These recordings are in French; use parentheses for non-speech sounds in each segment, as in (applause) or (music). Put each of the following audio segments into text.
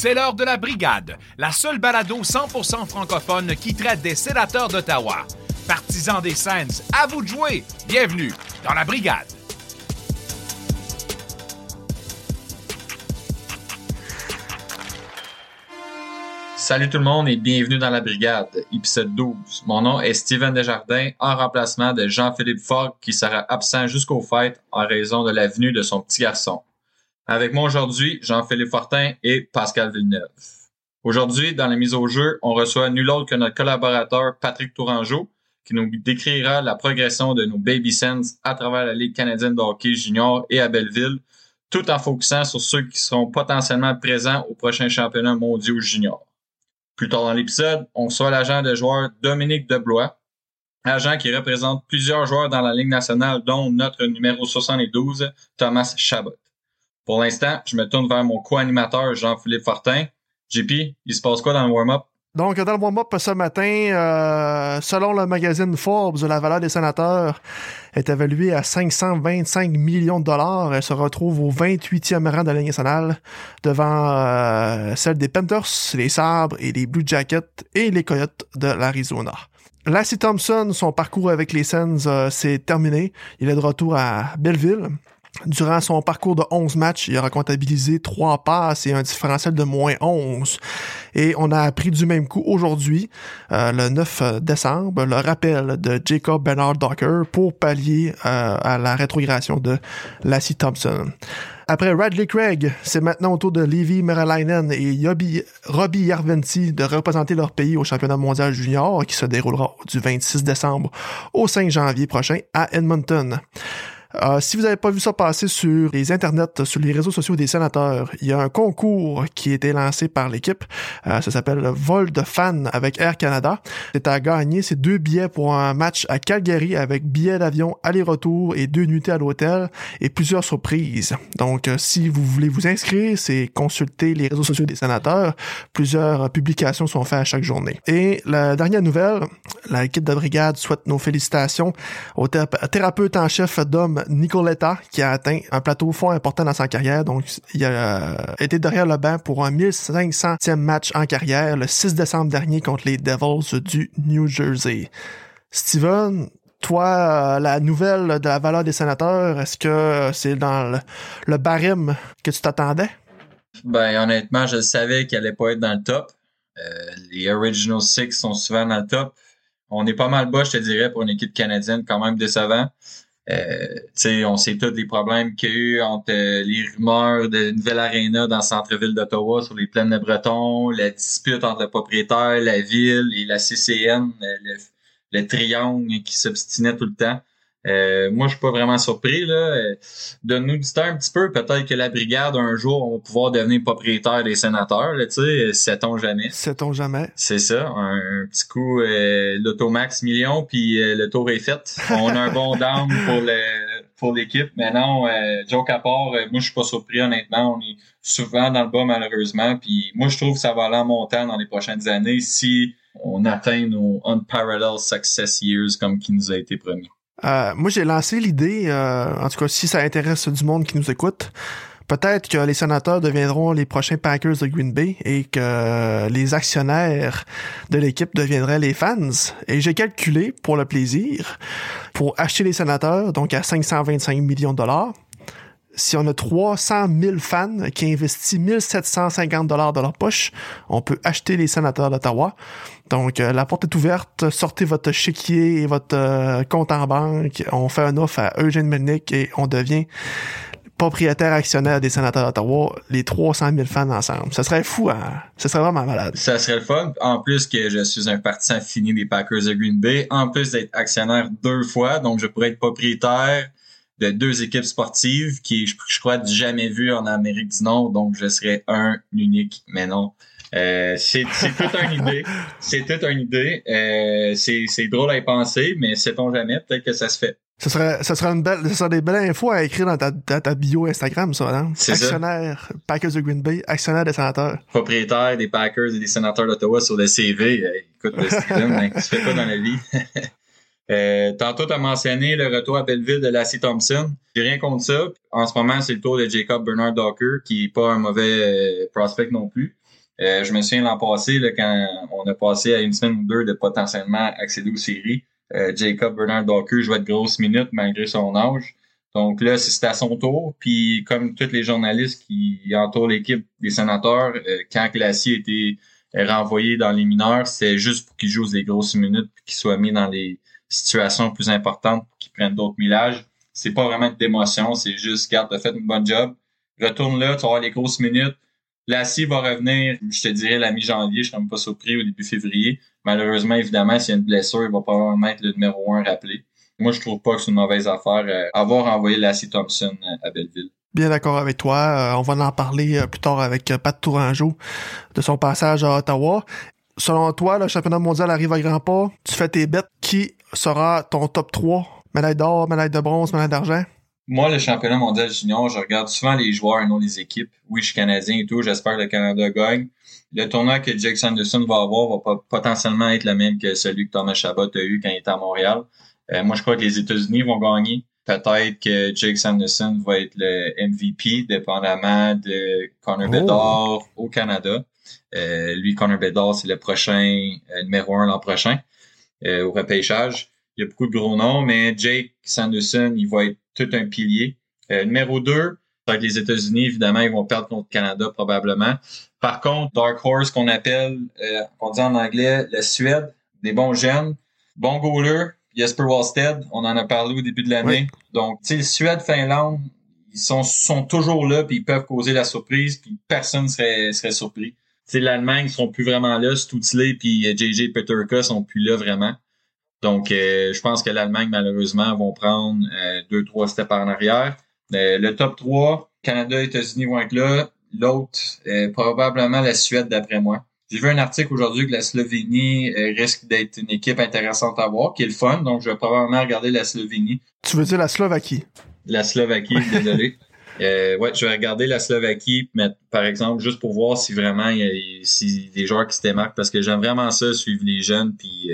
C'est l'heure de la brigade, la seule balado 100% francophone qui traite des sénateurs d'Ottawa. Partisans des Sens, à vous de jouer. Bienvenue dans la brigade. Salut tout le monde et bienvenue dans la brigade, épisode 12. Mon nom est Steven Desjardins, en remplacement de Jean-Philippe Fogg qui sera absent jusqu'au fêtes en raison de la venue de son petit garçon. Avec moi aujourd'hui, Jean-Philippe Fortin et Pascal Villeneuve. Aujourd'hui, dans la mise au jeu, on reçoit nul autre que notre collaborateur Patrick Tourangeau qui nous décrira la progression de nos Baby Sens à travers la Ligue canadienne de hockey junior et à Belleville, tout en focusant sur ceux qui seront potentiellement présents au prochain championnat mondial junior. Plus tard dans l'épisode, on reçoit l'agent de joueur Dominique Deblois, agent qui représente plusieurs joueurs dans la Ligue nationale, dont notre numéro 72, Thomas Chabot. Pour l'instant, je me tourne vers mon co-animateur Jean-Philippe Fortin. JP, il se passe quoi dans le warm-up? Donc, dans le warm-up ce matin, euh, selon le magazine Forbes, la valeur des sénateurs est évaluée à 525 millions de dollars. Elle se retrouve au 28e rang de la nationale devant euh, celle des Panthers, les Sabres et les Blue Jackets et les Coyotes de l'Arizona. Lassie Thompson, son parcours avec les Sens euh, s'est terminé. Il est de retour à Belleville. Durant son parcours de 11 matchs, il aura comptabilisé 3 passes et un différentiel de moins 11. Et on a appris du même coup aujourd'hui, euh, le 9 décembre, le rappel de Jacob Bernard Docker pour pallier euh, à la rétrogradation de Lassie Thompson. Après Radley Craig, c'est maintenant au tour de Levi Meralainen et Yobi, Robbie Yarventi de représenter leur pays au championnat mondial junior qui se déroulera du 26 décembre au 5 janvier prochain à Edmonton. Euh, si vous n'avez pas vu ça passer sur les internets, sur les réseaux sociaux des sénateurs, il y a un concours qui a été lancé par l'équipe. Euh, ça s'appelle Vol de fans avec Air Canada. C'est à gagner, c'est deux billets pour un match à Calgary avec billets d'avion aller-retour et deux nuitées à l'hôtel et plusieurs surprises. Donc, euh, si vous voulez vous inscrire, c'est consulter les réseaux sociaux des sénateurs. Plusieurs publications sont faites à chaque journée. Et la dernière nouvelle, l'équipe de brigade souhaite nos félicitations au thérapeute en chef d'homme Nicoletta qui a atteint un plateau fort important dans sa carrière. Donc, il a euh, été derrière le banc pour un 1500e match en carrière le 6 décembre dernier contre les Devils du New Jersey. Steven, toi, euh, la nouvelle de la valeur des sénateurs, est-ce que c'est dans le, barème que tu t'attendais? Ben, honnêtement, je savais qu'elle allait pas être dans le top. Euh, les Original Six sont souvent dans le top. On est pas mal bas, je te dirais, pour une équipe canadienne, quand même décevant. Euh, on sait tous les problèmes qu'il y a eu entre euh, les rumeurs de nouvelle aréna dans le centre-ville d'Ottawa sur les plaines de Breton, la dispute entre le propriétaire, la ville et la CCN, euh, le, le triangle qui s'obstinait tout le temps. Euh, moi, je suis pas vraiment surpris. Là. Euh, donne-nous du temps un petit peu. Peut-être que la brigade, un jour, on va pouvoir devenir propriétaire des sénateurs. Tu sais, sait-on jamais? Sait-on jamais? C'est ça. Un, petit coup, euh, l'automax million, puis euh, le tour est fait. On a un bon (laughs) down pour le pour l'équipe. Mais non, euh, joke à part, moi, je suis pas surpris, honnêtement. On est souvent dans le bas, malheureusement. Puis moi, je trouve que ça va aller en montant dans les prochaines années si on atteint nos unparalleled success years comme qui nous a été promis. Euh, moi, j'ai lancé l'idée, euh, en tout cas, si ça intéresse du monde qui nous écoute, peut-être que les sénateurs deviendront les prochains Packers de Green Bay et que les actionnaires de l'équipe deviendraient les fans. Et j'ai calculé, pour le plaisir, pour acheter les sénateurs, donc à 525 millions de dollars, si on a 300 000 fans qui investissent 1750 dollars de leur poche, on peut acheter les sénateurs d'Ottawa. Donc, euh, la porte est ouverte. Sortez votre chéquier et votre euh, compte en banque. On fait un offre à Eugène Melnick et on devient propriétaire actionnaire des sénateurs d'Ottawa, les 300 000 fans ensemble. Ça serait fou, hein? Ça serait vraiment malade. Ça serait le fun. En plus que je suis un partisan fini des Packers de Green Bay, en plus d'être actionnaire deux fois, donc je pourrais être propriétaire de deux équipes sportives qui, je, crois, du jamais vu en Amérique du Nord. Donc, je serais un unique, mais non. Euh, c'est toute une idée. (laughs) C'est toute une idée. Euh, c'est drôle à y penser, mais sait-on jamais, peut-être que ça se fait. Ce serait, ce serait une belle, ce serait des belles infos à écrire dans ta, ta bio Instagram, ça, non? Actionnaire, Packers de Green Bay, actionnaire des sénateurs. Propriétaire des Packers et des sénateurs d'Ottawa sur le CV. Euh, écoute, Steven, (laughs) hein, tu fais quoi dans la vie? (laughs) Euh, tantôt, tu as mentionné le retour à Belleville de Lassie Thompson. J'ai rien contre ça. En ce moment, c'est le tour de Jacob Bernard Docker, qui est pas un mauvais euh, prospect non plus. Euh, je me souviens l'an passé, là, quand on a passé à une semaine ou deux de potentiellement accéder aux séries, euh, Jacob Bernard Docker jouait de grosses minutes malgré son âge. Donc là, c'est à son tour. Puis comme tous les journalistes qui entourent l'équipe des sénateurs, euh, quand Glacier était renvoyé dans les mineurs, c'est juste pour qu'il joue des grosses minutes puis qu'il soit mis dans des situations plus importantes pour qu'il prenne d'autres millages. C'est pas vraiment démotion, c'est juste, garde, t'as fait une bonne job. Retourne là, tu vas avoir les grosses minutes. Lassie va revenir, je te dirais, la mi-janvier, je serais même pas surpris, au début février. Malheureusement, évidemment, s'il y a une blessure, il va probablement être le numéro un rappelé. Moi, je trouve pas que c'est une mauvaise affaire euh, avoir envoyé Lassie Thompson euh, à Belleville. Bien d'accord avec toi. Euh, on va en parler plus tard avec Pat Tourangeau de son passage à Ottawa. Selon toi, le championnat mondial arrive à grands pas. Tu fais tes bêtes. Qui sera ton top 3 Médaille d'or, médaille de bronze, médaille d'argent? Moi, le championnat mondial junior, je regarde souvent les joueurs et non les équipes. Oui, je suis canadien et tout, j'espère que le Canada gagne. Le tournoi que Jake Sanderson va avoir va pas, potentiellement être le même que celui que Thomas Chabot a eu quand il était à Montréal. Euh, moi, je crois que les États-Unis vont gagner. Peut-être que Jake Sanderson va être le MVP, dépendamment de Connor oh. Bedard au Canada. Euh, lui, Connor Bedard, c'est le prochain euh, numéro un l'an prochain au repêchage il y a beaucoup de gros noms, mais Jake Sanderson, il va être tout un pilier. Euh, numéro 2, avec les États-Unis, évidemment, ils vont perdre contre le Canada probablement. Par contre, Dark Horse qu'on appelle, euh, on dit en anglais, la Suède, des bons jeunes, bon goaler, Jesper Wallstead, on en a parlé au début de l'année. Donc, tu sais, Suède, Finlande, ils sont, sont toujours là, puis ils peuvent causer la surprise, puis personne serait, serait surpris. L'Allemagne, sont plus vraiment là, Stutzley puis JJ Peterka sont plus là vraiment. Donc, euh, je pense que l'Allemagne, malheureusement, vont prendre euh, deux, trois steps en arrière. Euh, le top 3, Canada, États-Unis vont être là. L'autre, probablement la Suède, d'après moi. J'ai vu un article aujourd'hui que la Slovénie risque d'être une équipe intéressante à voir, qui est le fun. Donc, je vais probablement regarder la Slovénie. Tu veux dire la Slovaquie? La Slovaquie, désolé. (laughs) Euh, ouais, je vais regarder la Slovaquie, mais par exemple, juste pour voir si vraiment il y a si des joueurs qui se démarquent, parce que j'aime vraiment ça, suivre les jeunes, puis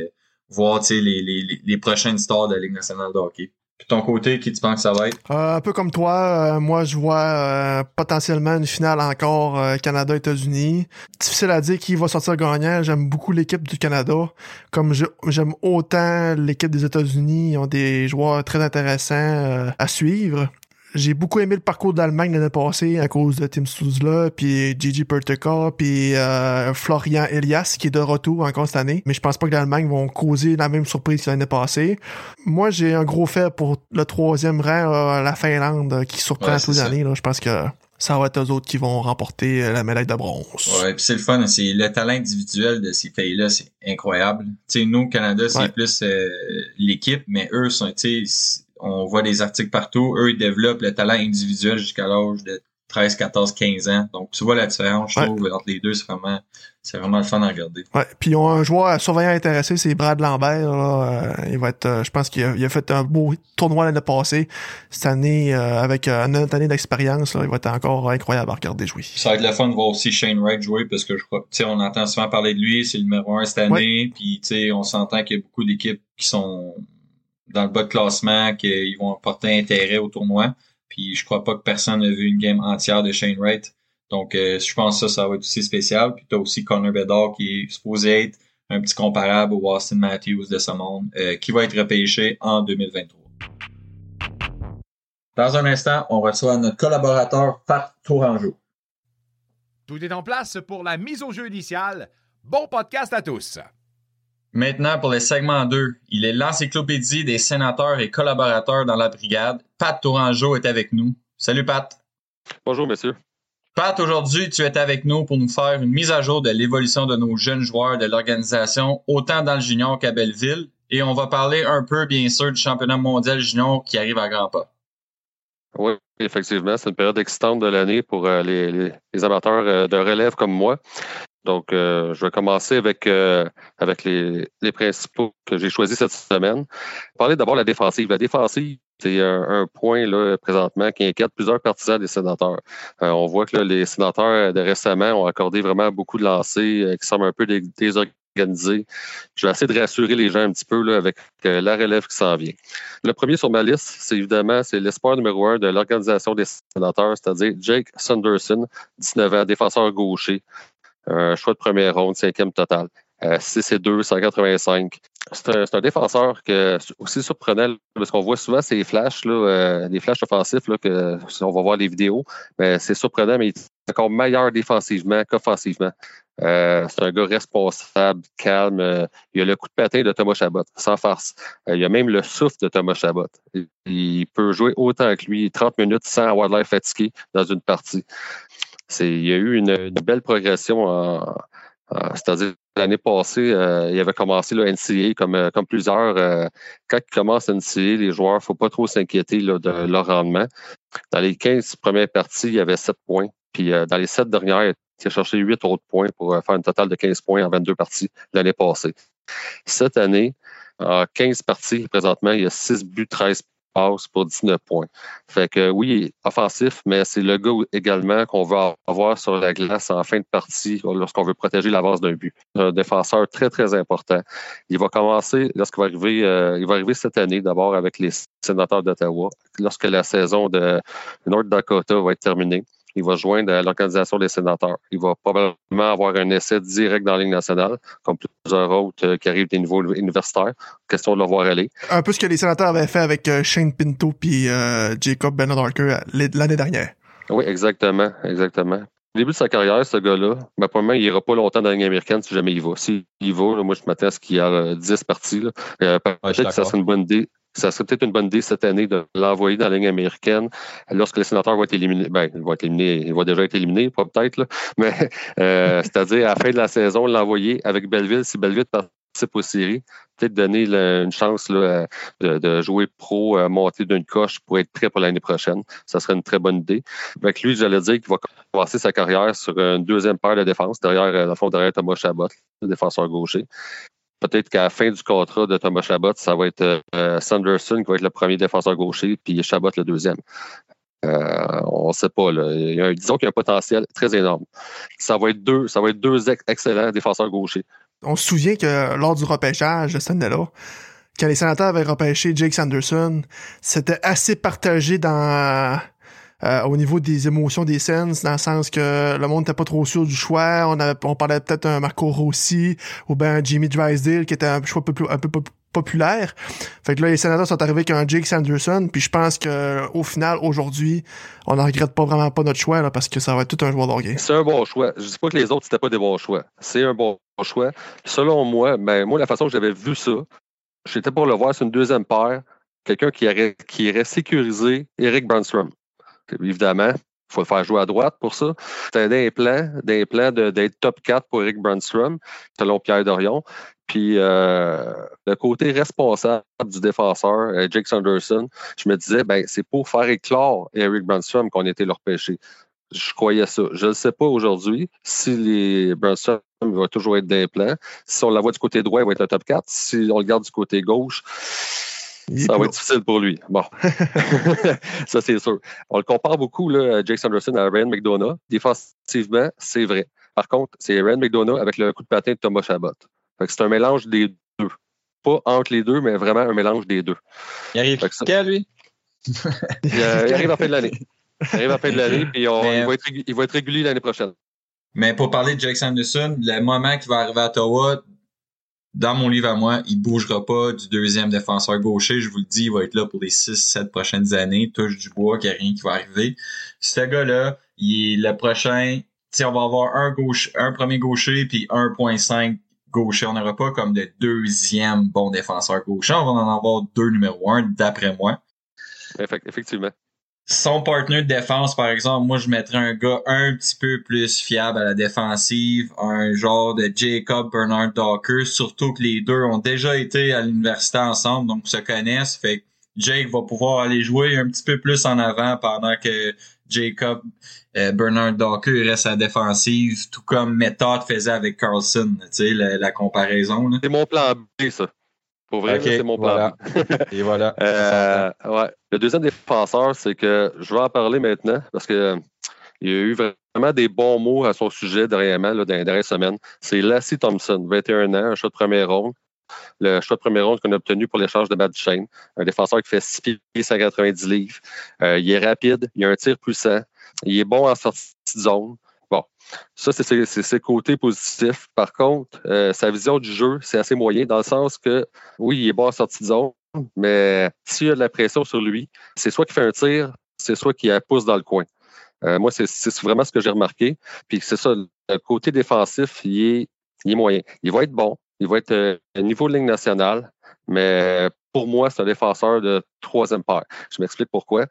voir les, les, les prochaines stars de la Ligue nationale de hockey. Puis ton côté, qui tu penses que ça va être? Euh, un peu comme toi, euh, moi je vois euh, potentiellement une finale encore Canada-États-Unis. Difficile à dire qui va sortir gagnant. J'aime beaucoup l'équipe du Canada. Comme j'aime autant l'équipe des États-Unis, ils ont des joueurs très intéressants à suivre j'ai beaucoup aimé le parcours d'Allemagne l'année passée à cause de Tim Stuzla, puis Gigi Pertuka, puis euh, Florian Elias qui est de retour encore cette année. Mais je pense pas que l'Allemagne vont causer la même surprise que l'année passée. Moi, j'ai un gros fait pour le troisième rang, euh, la Finlande, qui surprend tous les années. Je pense que ça va être eux autres qui vont remporter la médaille de bronze. Ouais, puis c'est le fun, c'est le talent individuel de ces pays-là, c'est incroyable. Tu sais, nous au Canada, c'est plus euh, l'équipe, mais eux sont, tu sais, on voit des articles partout. Eux, ils développent le talent individuel jusqu'à l'âge de 13, 14, 15 ans. Donc, tu vois la différence, je trouve, entre les deux, c'est vraiment, c'est vraiment le fun à regarder. Ouais. Puis ils ont un joueur surveillant intéressé, c'est Brad Lambert. Euh, il va être, euh, je pense qu'il a, fait un beau tournoi l'année passée. Cette année, euh, avec une autre année d'expérience, il va être encore incroyable à regarder jouer. Ça va être le fun de voir aussi Shane Wright jouer parce que je crois, tu sais, on entend souvent parler de lui, c'est le numéro un cette année. Puis, tu sais, on s'entend qu'il y a beaucoup d'équipes qui sont dans le bas de classement qu'ils vont porter intérêt au tournoi. Puis je crois pas que personne n'a vu une game entière de Shane Wright. Donc euh, je pense que ça, ça va être aussi spécial. Puis tu as aussi Connor Bedard qui est supposé être un petit comparable au Austin Matthews de ce monde, euh, qui va être repêché en 2023. Dans un instant, on reçoit notre collaborateur Pat Tourangeau. Tout est en place pour la mise au jeu initiale. Bon podcast à tous! Maintenant, pour le segment 2, il est l'encyclopédie des sénateurs et collaborateurs dans la brigade. Pat Tourangeau est avec nous. Salut Pat. Bonjour, monsieur. Pat, aujourd'hui, tu es avec nous pour nous faire une mise à jour de l'évolution de nos jeunes joueurs de l'organisation, autant dans le junior qu'à Belleville. Et on va parler un peu, bien sûr, du championnat mondial junior qui arrive à grands pas. Oui, effectivement, c'est une période excitante de l'année pour euh, les, amateurs euh, de relève comme moi. Donc, euh, je vais commencer avec, euh, avec les, les, principaux que j'ai choisis cette semaine. Parler d'abord de la défensive. La défensive, c'est un, point là, présentement qui inquiète plusieurs partisans des sénateurs. Euh, on voit que les sénateurs de récemment ont accordé vraiment beaucoup de lancers qui semblent un peu désorganisés. Je vais essayer de rassurer les gens un petit peu là, avec la relève qui s'en vient. Le premier sur ma liste, c'est évidemment c'est l'espoir numéro un de l'organisation des sénateurs, c'est-à-dire Jake Sanderson, 19 ans, défenseur gaucher. Un choix de première ronde, cinquième total. 6 et 2, 185. C'est un, défenseur que aussi surprenant parce qu'on voit souvent ces flashs, là, euh, des flashs offensifs, là, que on va voir les vidéos, mais c'est surprenant, mais il est encore meilleur défensivement qu'offensivement. Euh, c'est un gars responsable, calme. Euh, il a le coup de patin de Thomas Chabot, sans farce. il a même le souffle de Thomas Chabot. Il, peut jouer autant que lui, 30 minutes sans avoir l'air fatigué dans une partie. Il y a eu une, belle progression en, c'est-à-dire l'année passée, euh, il avait commencé le NCA comme, euh, comme plusieurs. Euh, quand il commence NCA, les joueurs, faut pas trop s'inquiéter de leur rendement. Dans les 15 premières parties, il y avait 7 points. Puis dans les 7 dernières, il a cherché 8 autres points pour faire un total de 15 points en 22 parties l'année passée. Cette année, en 15 parties, présentement, il y a 6 buts, 13 passe pour 19 points. Fait que oui, offensif, mais c'est le gars également qu'on va avoir sur la glace en fin de partie lorsqu'on veut protéger l'avance d'un but. Un défenseur très, très important. Il va commencer, lorsqu'il va arriver, euh, il va arriver cette année d'abord avec les sénateurs d'Ottawa, lorsque la saison de North Dakota va être terminée il va joindre l'organisation des sénateurs. Il va probablement avoir un essai direct dans la Ligue nationale, comme plusieurs autres euh, qui arrivent des niveaux universitaires. Question de le voir aller. Un peu ce que les sénateurs avaient fait avec euh, Shane Pinto puis euh, Jacob Bernard-Harker l'année dernière. Oui, exactement, exactement. Au début de sa carrière, ce gars-là, ben, probablement, il n'ira pas longtemps dans la Ligue américaine si jamais il va. S'il va, moi, je m'attends à ce qu'il y a 10 parties. Peut-être que ça serait une bonne idée ça serait peut-être une bonne idée cette année de l'envoyer dans la ligne américaine lorsque les sénateurs vont être éliminés. Ben, être il va déjà être éliminé, pas peut-être, mais (laughs) euh, c'est-à-dire à la fin de la saison, l'envoyer avec Belleville, si Belleville participe aux séries, peut-être donner une chance là, de, jouer pro, euh, monter d'une coche pour être prêt pour l'année prochaine. Ça serait une très bonne idée. Avec lui, j'allais dire qu'il va commencer sa carrière sur une deuxième paire de défense, derrière, euh, dans le fond, derrière Thomas Chabot, le défenseur gaucher peut-être qu'à la fin du contrat de Thomas Chabot, ça va être euh, Sanderson qui va être le premier défenseur gaucher, puis Chabot le deuxième. Euh, on ne sait pas. Là. Disons qu'il y a un potentiel très énorme. Ça va être deux, ça va être deux excellents défenseurs gauchers. On se souvient que lors du repêchage de cette quand les sénateurs avaient repêché Jake Sanderson, c'était assez partagé dans euh, au niveau des émotions des scènes, dans le sens que le monde n'était pas trop sûr du choix. On, on parlait peut-être un Marco Rossi ou ben Jimmy Drysdale qui était un choix un peu, un peu populaire. Fait que là, les sénateurs sont arrivés avec un Jake Sanderson, puis je pense que au final, aujourd'hui, on ne regrette pas vraiment pas notre choix, là, parce que ça va être tout un joueur d'orgueil. C'est un bon choix. Je dis pas que les autres, c'était pas des bons choix. C'est un bon choix. Selon moi, ben, moi, la façon que j'avais vu ça, j'étais pour le voir, c'est une deuxième paire, quelqu'un qui, aurait, qui irait sécuriser Eric Brandstrom. Évidemment, il faut le faire jouer à droite pour ça. C'était des plans d'être top 4 pour Eric Brandstrom, selon Pierre Dorion. Puis euh, le côté responsable du défenseur, euh, Jake Sanderson, je me disais, ben, c'est pour faire éclore Eric Brandstrom qu'on était leur péché. Je croyais ça. Je ne sais pas aujourd'hui si les Brandstrom va toujours être des plans. Si on la voit du côté droit, il va être le top 4. Si on le garde du côté gauche, ça va être difficile pour lui. Bon. (laughs) ça, c'est sûr. On le compare beaucoup, là, Jake Sanderson à Ryan McDonough. Défensivement, c'est vrai. Par contre, c'est Ryan McDonough avec le coup de patin de Thomas Chabot. c'est un mélange des deux. Pas entre les deux, mais vraiment un mélange des deux. Il arrive quand, lui? il, arrive à la fin de l'année. Il arrive à la fin de l'année, puis il, va être, il va être régulier l'année prochaine. Mais pour parler de Jake Sanderson, le moment qu'il va arriver à Ottawa, dans mon livre à moi, il bougera pas du deuxième défenseur gaucher. Je vous le dis, il va être là pour les 6-7 prochaines années. Touche du bois, qu'il n'y a rien qui va arriver. Ce gars-là, il est le prochain. on va avoir un gauche, un premier gaucher puis 1.5 gaucher. On n'aura pas comme de deuxième bon défenseur gaucher. On va en avoir deux numéro un, d'après moi. Effectivement son partner de défense, par exemple, moi, je mettrais un gars un petit peu plus fiable à la défensive, un genre de Jacob Bernard Docker, surtout que les deux ont déjà été à l'université ensemble, donc se connaissent. Fait que Jake va pouvoir aller jouer un petit peu plus en avant pendant que Jacob euh, Bernard Docker reste à la défensive, tout comme Method faisait avec Carlson, tu sais, la, comparaison. C'est mon plan B, ça. Pour vrai, c'est mon plan. Et voilà. (laughs) Euh, ouais. Le deuxième défenseur, c'est que je vais en parler maintenant parce que il y a eu vraiment des bons mots à son sujet dernièrement, là, dans les dernières semaines. C'est Lassie Thompson, 21 ans, un choix de première ronde. Le choix de première ronde qu'on a obtenu pour l'échange de Matt Duchesne. Un défenseur qui fait 6 pieds 190 livres. Euh, il est rapide, il a un tir puissant. Il est bon en sortie de zone. Bon, ça, c'est ses côtés positifs. Par contre, euh, sa vision du jeu, c'est assez moyen dans le sens que, oui, il est bon en sortie de zone, mais s'il y a de la pression sur lui, c'est soit qu'il fait un tir, c'est soit qu'il pousse dans le coin. Euh, moi, c'est vraiment ce que j'ai remarqué. Puis c'est ça, le côté défensif, il est, moyen. Il va être bon, il va être euh, niveau de ligne nationale, mais pour moi, c'est un défenseur de troisième paire. Je m'explique pourquoi.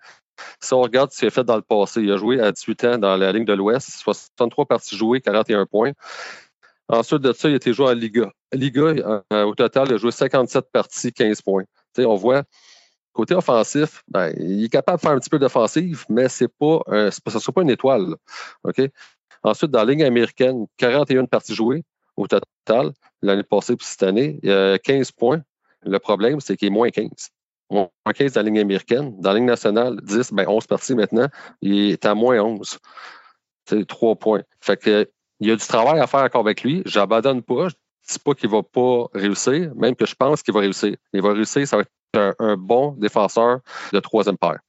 Si on regarde ce qu'il a fait dans le passé, il a joué à 18 ans dans la ligne de l'Ouest, 63 parties jouées, 41 points. Ensuite de ça, il a été joué en Liga. Liga, euh, au total, il a joué 57 parties, 15 points. on voit, côté offensif, ben, il est capable de faire un petit peu d'offensive, mais c'est ne sera pas une étoile. Ensuite, dans la ligne américaine, 41 parties jouées au total. L'année passée puis cette année, il y a 15 points. Le problème, c'est qu'il est moins 15. Moins 15 dans la ligne américaine. Dans la ligne nationale, 10, ben 11 parties maintenant. Il est à moins 11. C'est 3 points. Fait que il y a du travail à faire encore avec lui. J'abandonne pas. Je ne dis pas qu'il ne va pas réussir, même que je pense qu'il va réussir. Il va réussir, ça va être un, bon défenseur de troisième paire.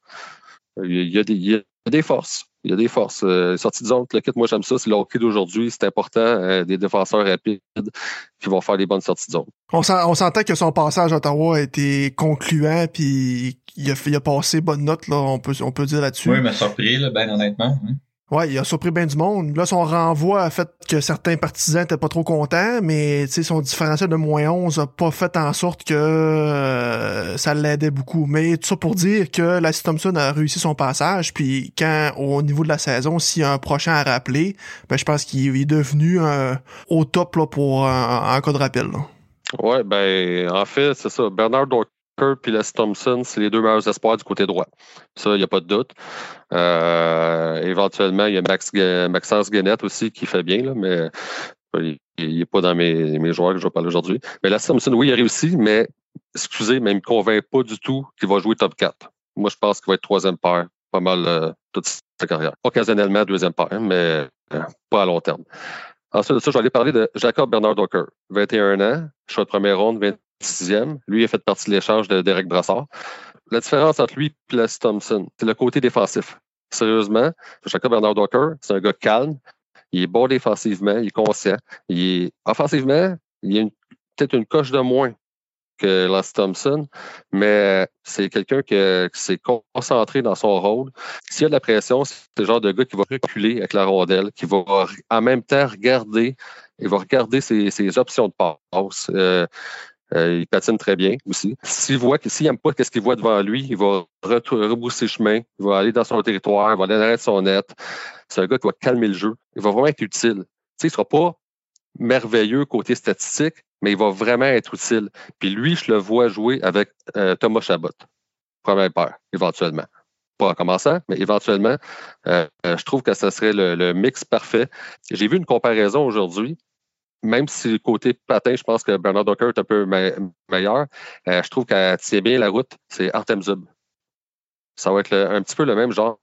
Il y, a des, des forces il y a des forces. Euh, sortie de zone, le kit, moi j'aime ça. C'est le hockey d'aujourd'hui. C'est important. Euh, des défenseurs rapides qui vont faire des bonnes sorties de zone. On, sentait que son passage à Ottawa a été concluant, puis il a, il a passé bonne note, là, on peut, on peut dire là-dessus. Oui, mais surpris, là, ben honnêtement. Hein. Ouais, il a surpris bien du monde. Là, son renvoi a fait que certains partisans étaient pas trop contents, mais son différentiel de moins 11 a pas fait en sorte que euh, ça l'aidait beaucoup. Mais tout ça pour dire que Lassie Thompson a réussi son passage, puis quand, au niveau de la saison, s'il y a un prochain à rappeler, ben, je pense qu'il est devenu au top là, pour un, cas de rappel. Oui, ben, en fait, c'est ça. Bernard Kirk et Les Thompson, c'est les deux meilleurs espoirs du côté droit. Ça, il n'y a pas de doute. Euh, éventuellement, il y a Max, Maxence Guenette aussi qui fait bien, là, mais il n'est pas dans mes, joueurs que je vais parler aujourd'hui. Mais Les Thompson, oui, il a réussi, mais excusez, mais il ne me convainc pas du tout qu'il va jouer top 4. Moi, je pense qu'il va être troisième paire, pas mal euh, toute sa carrière. Occasionnellement, deuxième paire, mais euh, pas à long terme. Ensuite de ça, je vais aller parler de Jacob Bernard Docker, 21 ans, choix de première ronde, sixième. Lui, a fait partie de l'échange de Derek Brassard. La différence entre lui et Les Thompson, c'est le côté défensif. Sérieusement, Jacob Bernard Docker, c'est un gars calme. Il est bon défensivement, il est conscient. Il est offensivement, il a peut-être une coche de moins que Lance Thompson, mais c'est quelqu'un qui, s'est concentré dans son rôle. S'il y a de la pression, c'est le genre de gars qui va reculer avec la rondelle, qui va en même temps regarder, il va regarder ses, options de passe. Euh, euh, il patine très bien aussi. S'il voit que s'il n'aime pas ce qu'il voit devant lui, il va rebousser chemin, il va aller dans son territoire, il va aller derrière son net. C'est un gars qui va calmer le jeu. Il va vraiment être utile. Tu sais, il ne sera pas merveilleux côté statistique, mais il va vraiment être utile. Puis lui, je le vois jouer avec euh, Thomas Chabot, première paire, éventuellement. Pas en commençant, mais éventuellement, euh, je trouve que ce serait le mix parfait. J'ai vu une comparaison aujourd'hui même si le côté patin, je pense que Bernard Docker est un peu meilleur, euh, je trouve qu'elle tient bien la route, c'est Artem Zub. Ça va être un petit peu le même genre.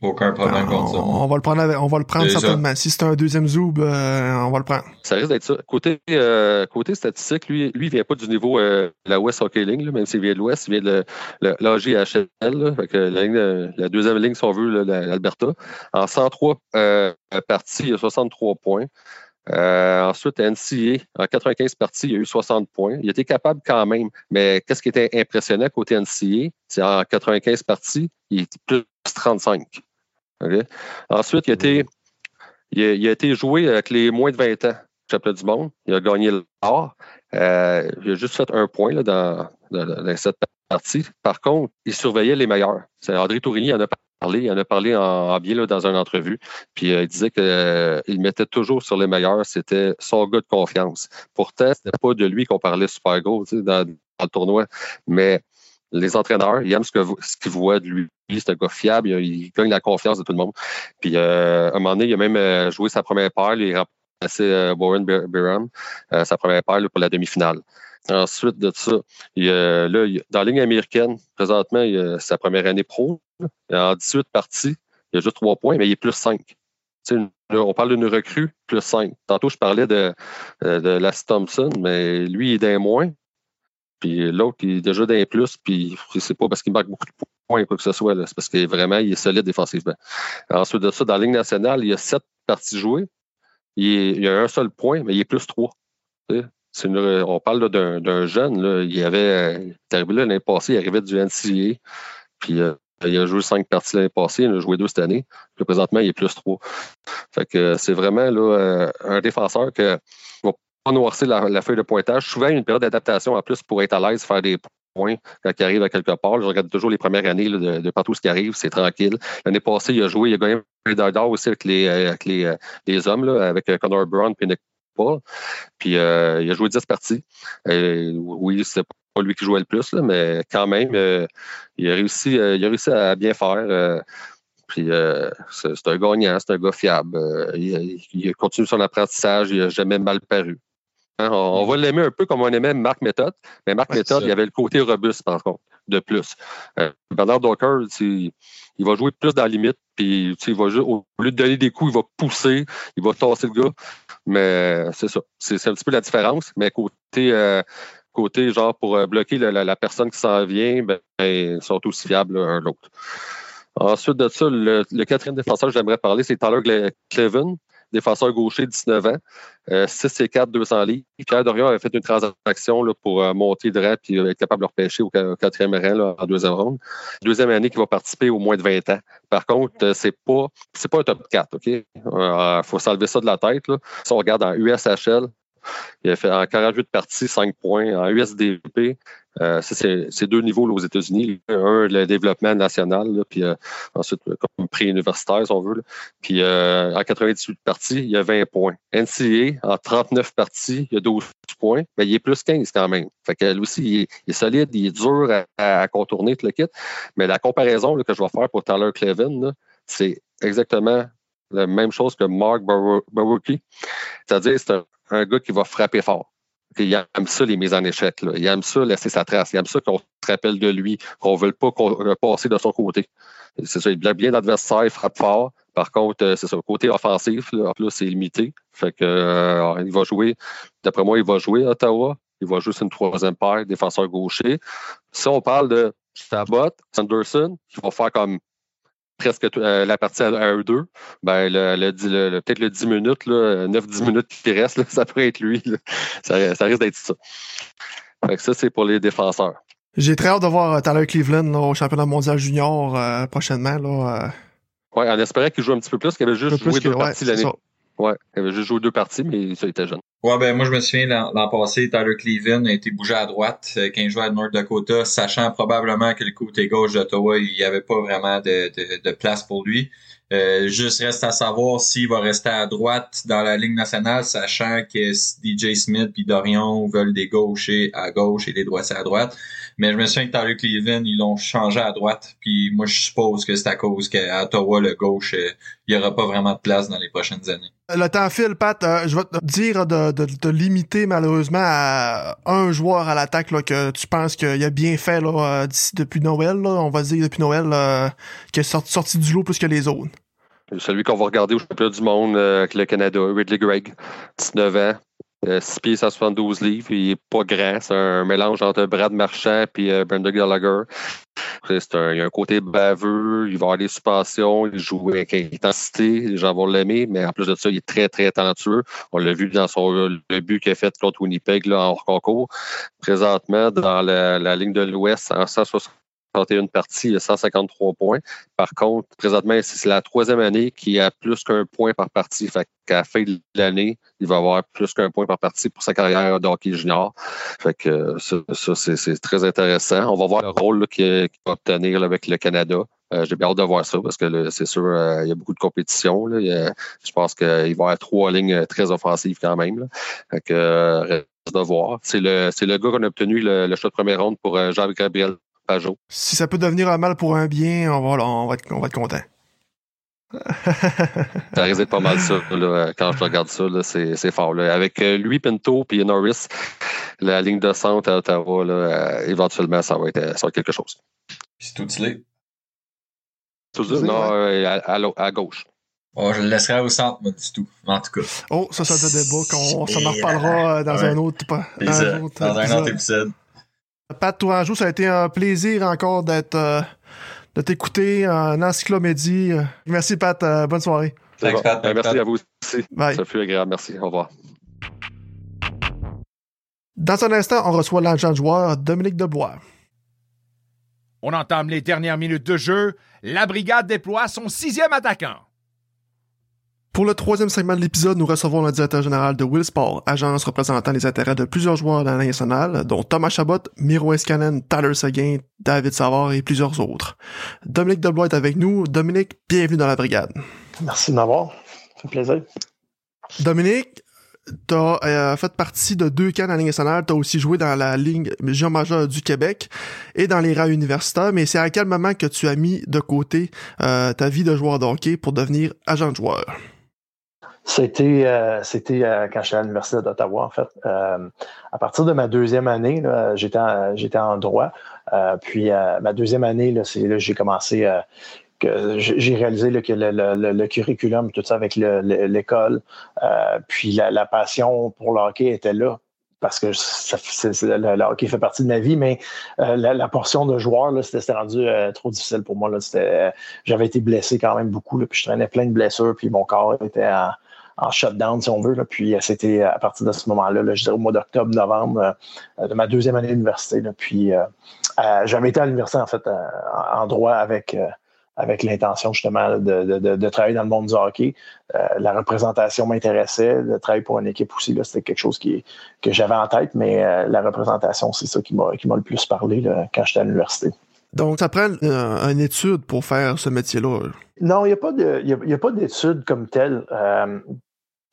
Aucun problème contre ça. On, va le prendre, on va le prendre certainement. Si c'est un deuxième Zub, euh, on va le prendre. Ça risque d'être ça. Côté, euh, côté statistique, lui, lui, il vient pas du niveau de la West Hockey League, même s'il vient de l'Ouest, il vient de l'AGHL, la, la, deuxième ligne, si on veut, l'Alberta. En 103 parties, il y a 63 points. Euh, ensuite, NCA, en 95 parties, il a eu 60 points. Il était capable quand même, mais qu'est-ce qui était impressionnant côté NCA? C'est en 95 parties, il était plus 35. Ensuite, il a, été, il, a, été joué avec les moins de 20 ans, championnat du monde. Il a gagné l'or. Euh, il a juste fait un point là, dans, dans, cette partie. Par contre, il surveillait les meilleurs. C'est André Tourigny en a parlé, il en a parlé en, bien là, dans une entrevue. Puis euh, il disait qu'il euh, mettait toujours sur les meilleurs, c'était son gars de confiance. Pourtant, c'était pas de lui qu'on parlait super gros dans, dans, le tournoi, mais les entraîneurs, ils aiment ce qu'ils voient de lui. C'est un gars fiable, il, gagne la confiance de tout le monde. Puis euh, à un moment donné, il a même joué sa première paire, il a remplacé Warren Biram, sa première paire pour la demi-finale. Ensuite de ça, il, là, dans la ligne américaine, présentement, il sa première année pro. En 18 parties, il a juste 3 points, mais il est plus 5. on parle d'une recrue, plus 5. Tantôt, je parlais de, euh, de Lass Thompson, mais lui, il est d'un moins. Puis l'autre, il est déjà d'un plus, puis c'est pas parce qu'il marque beaucoup de points, quoi que ce soit. C'est parce qu'il vraiment, il est solide défensivement. Ensuite de ça, dans la Ligue nationale, il y a 7 parties jouées. Il, y a un seul point, mais il est plus 3. on parle d'un jeune. Là, il avait, il est arrivé l'année passée, il arrivait du NCA. Puis euh, il a joué cinq parties l'année passée, il a joué deux cette année. Puis présentement, il est plus 3. Fait que c'est vraiment là, euh, un défenseur qui va pas noircir la, feuille de pointage. Souvent, une période d'adaptation en plus pour être à l'aise, faire des points quand il arrive à quelque part. Je regarde toujours les premières années de, partout ce qui arrive, c'est tranquille. L'année passée, il a joué, il a gagné un d'or aussi avec les, avec les, les hommes, là, avec Connor Brown et Nick Paul. Puis euh, il a joué 10 parties. Oui, c'est pas lui qui jouait le plus, là, mais quand même, euh, il, a réussi, euh, il a réussi à bien faire. puis c'est un gagnant, c'est un gars fiable. Il, il, continue son apprentissage, il n'a jamais mal paru. Hein, on, va l'aimer un peu comme on aimait Marc Méthode, mais Marc Méthode, il avait le côté robuste, par contre, de plus. Euh, Bernard Docker, il va jouer plus dans la limite, puis il va au lieu de donner des coups, il va pousser, il va tasser le gars. Mais c'est ça. C'est un petit peu la différence. Mais côté, euh, côté genre, pour euh, bloquer la, personne qui s'en vient, ben, ils sont aussi fiables l'un l'autre. Ensuite de ça, le, quatrième défenseur que j'aimerais parler, c'est Tyler Clevin défenseur gaucher, 19 ans, 6 euh, et 4, 200 livres. Pierre Dorion avait fait une transaction pour euh, monter de rang et être capable de repêcher au, quatrième rang là, en deuxième ronde. Deuxième année qui va participer au moins de 20 ans. Par contre, euh, c'est pas pas un top 4, OK? Il faut s'enlever ça de la tête. Si on regarde en USHL, il a fait en 48 parties, 5 points. En USDP, euh, c'est deux niveaux aux États-Unis. Un, le développement national, puis euh, ensuite, comme pré-universitaire, si on veut. Puis euh, en 98 parties, il y a 20 points. NCA, en 39 parties, il y a 12 points. Mais il est plus 15 quand même. Fait que lui aussi, il est, solide, il est dur à, contourner tout le kit. Mais la comparaison que je vais faire pour Tyler Clevin, c'est exactement la même chose que Mark Baruki. C'est-à-dire, c'est un gars qui va frapper fort il aime ça, les mises en échec. Là. Il aime ça, laisser sa trace. Il aime ça qu'on se rappelle de lui, qu'on ne veut pas passer de son côté. C'est ça, il blesse bien l'adversaire, il frappe fort. Par contre, euh, c'est ça, côté offensif, là, en plus, c'est limité. Fait que euh, il va jouer, d'après moi, il va jouer à Ottawa. Il va jouer sur une troisième paire, défenseur gaucher. Si on parle de Sabot, Sanderson, il va faire comme presque euh, la partie à 1-2, ben le, peut-être le 10 minutes, 9-10 minutes qui reste, (laughs) ça pourrait être lui. Ça, risque d'être ça. Fait ça, c'est pour les défenseurs. J'ai très hâte de voir euh, Tyler Cleveland au championnat mondial junior euh, prochainement. Là, Ouais, on espérait qu'il joue un petit peu plus, qu'il avait juste joué deux parties l'année. Ouais, il avait juste joué deux parties, mais ça était jeune. Ouais, ben moi je me souviens l'an passé, Tyler Cleveland a été bougé à droite quand il jouait à North Dakota, sachant probablement que le côté gauche d'Ottawa, il n'y avait pas vraiment de, de, place pour lui. Euh, juste reste à savoir s'il va rester à droite dans la ligne nationale, sachant que DJ Smith et Dorion veulent des gauchers à gauche et des droitiers à droite. Mais je me souviens que Tyler Cleveland, ils l'ont changé à droite. Puis moi, je suppose que c'est à cause qu'à Ottawa, le gauche, euh, il n'y aura pas vraiment de place dans les prochaines années. Le temps file, Pat. Euh, je vais te dire de, de, limiter malheureusement à un joueur à l'attaque que tu penses qu'il a bien fait là, euh, d'ici depuis Noël. on va dire depuis Noël, qui est sorti, sorti du lot plus que les autres. Celui qu'on va regarder au championnat du monde avec le Canada, Ridley Gregg, 19 ans. 6 euh, pieds 172 livres, il n'est pas grand. C'est un mélange entre Brad Marchand et euh, Brenda Gallagher. Un, il y a un côté baveux, il va avoir des suspensions, il joue avec intensité, les gens vont l'aimer, mais en plus de ça, il est très, très talentueux. On l'a vu dans son le but qu'il a fait contre Winnipeg là, en hors concours. Présentement, dans la, la ligne de l'Ouest, en 160 une parties, il a 153 points. Par contre, présentement, c'est la troisième année qu'il a plus qu'un point par partie. Fait qu'à la fin de l'année, il va avoir plus qu'un point par partie pour sa carrière de hockey junior. Fait que ça, c'est très intéressant. On va voir le rôle qu'il va obtenir avec le Canada. Euh, j'ai bien hâte de voir ça parce que c'est sûr, euh, il y a beaucoup de compétition. je pense qu'il va y avoir trois lignes très offensives quand même. Fait que, reste de voir. C'est le, le gars qu'on a obtenu le, le choix de première ronde pour euh, si ça peut devenir un mal pour un bien, on va, on va, être, on va être content. (laughs) ça risque d'être pas mal ça. Là, quand je regarde ça, c'est fort. Là. Avec euh, lui, Pinto et Norris, la ligne de centre à Ottawa, là, euh, éventuellement, ça va, être, ça va être quelque chose. C'est tout -il. Tout Non, euh, à, à, gauche. Oh, je le laisserai au centre, moi, du tout. En tout cas. Oh, ça, c'est un débat qu'on s'en en reparlera dans un autre, dans, un autre, dans un autre épisode. Pat Tourangeau, ça a été un plaisir encore d'être euh, de t'écouter en encyclopédie. Merci Pat, euh, bonne soirée. merci à vous aussi. Ça fut agréable. Merci. Au revoir. Dans un instant, on reçoit l'agent joueur Dominique Debois. On entame les dernières minutes de jeu. La brigade déploie son sixième attaquant. Pour le troisième segment de l'épisode, nous recevons le directeur général de Willsport, agence représentant les intérêts de plusieurs joueurs de la nationale, dont Thomas Chabot, Miro Escanen, Tyler Seguin, David Savard et plusieurs autres. Dominique Debois est avec nous. Dominique, bienvenue dans la brigade. Merci de m'avoir. Ça fait plaisir. Dominique, T'as euh, fait partie de deux camps dans la Ligue nationale. T'as aussi joué dans la Ligue majeure du Québec et dans les rangs universitaires. Mais c'est à quel moment que tu as mis de côté euh, ta vie de joueur de hockey pour devenir agent de joueur? C'était euh, c'était quand j'étais à l'Université d'Ottawa, en fait. à partir de ma deuxième année, j'étais j'étais en droit. puis ma deuxième année, c'est là j'ai commencé que j'ai réalisé que le, curriculum, tout ça avec l'école, euh, puis la, passion pour le hockey était là parce que le, hockey fait partie de ma vie, mais euh, la, portion de joueur, c'était rendu euh, trop difficile pour moi. J'avais été blessé quand même beaucoup, puis je traînais plein de blessures, puis mon corps était en, shutdown, si on veut. puis c'était à partir de ce moment-là, je dirais au mois d'octobre, novembre, de ma deuxième année d'université. Puis j'avais été à l'université, en fait, en droit avec avec l'intention justement de, de, de, travailler dans le monde du hockey. Euh, la représentation m'intéressait, de travailler pour une équipe aussi, c'était quelque chose qui, que j'avais en tête, mais euh, la représentation, c'est ça qui m'a, le plus parlé quand j'étais à l'université. Donc, ça prend euh, une étude pour faire ce métier-là? Non, il n'y a, pas d'étude comme telle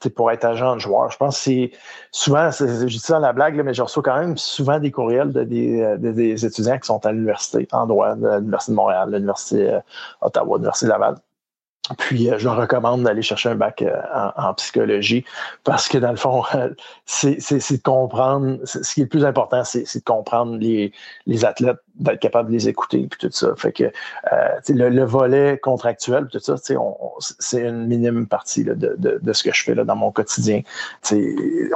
pour être agent de joueur. Je pense que c'est souvent, je dis ça à la blague, mais je reçois quand même souvent des courriels de des, euh, des étudiants qui sont à l'université, en droit, de l'Université de Montréal, l'Université euh, Ottawa, l'Université Laval. Puis euh, je leur recommande d'aller chercher un bac euh, en, psychologie parce que dans le fond, c'est de comprendre, ce qui est le plus important, c'est de comprendre les, les athlètes, d'être capable de les écouter puis tout ça. Fait que euh, le, volet contractuel, tout ça, c'est une minime partie de, de, de, ce que je fais là, dans mon quotidien.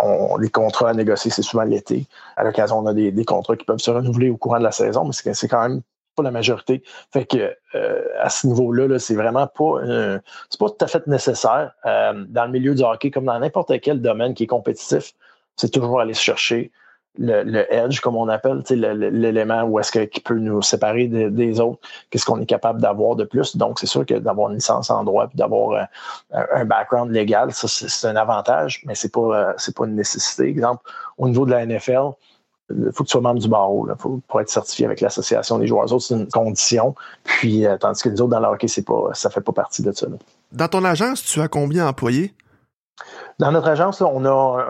On, les contrats à négocier, c'est souvent l'été. À l'occasion, on a des, des contrats qui peuvent se renouveler au courant de la saison, mais c'est quand même pas la majorité. Fait que euh, à ce niveau-là, c'est vraiment pas euh, c'est pas tout à fait nécessaire. Euh, dans le milieu du hockey, comme dans n'importe quel domaine qui est compétitif, c'est toujours aller chercher le, edge, comme on appelle, l'élément où est-ce qui peut nous séparer des autres, qu'est-ce qu'on est capable d'avoir de plus. Donc, c'est sûr que d'avoir une licence en droit puis d'avoir un background légal, ça, c'est un avantage, mais c'est pas, c'est pas une nécessité. Exemple, au niveau de la NFL, il faut que tu sois membre du barreau pour être certifié avec l'association des joueurs autres, c'est une condition. Puis, euh, tandis que les autres, dans le hockey, c'est pas, ça fait pas partie de ça. Dans ton agence, tu as combien d'employés? Dans notre agence, on a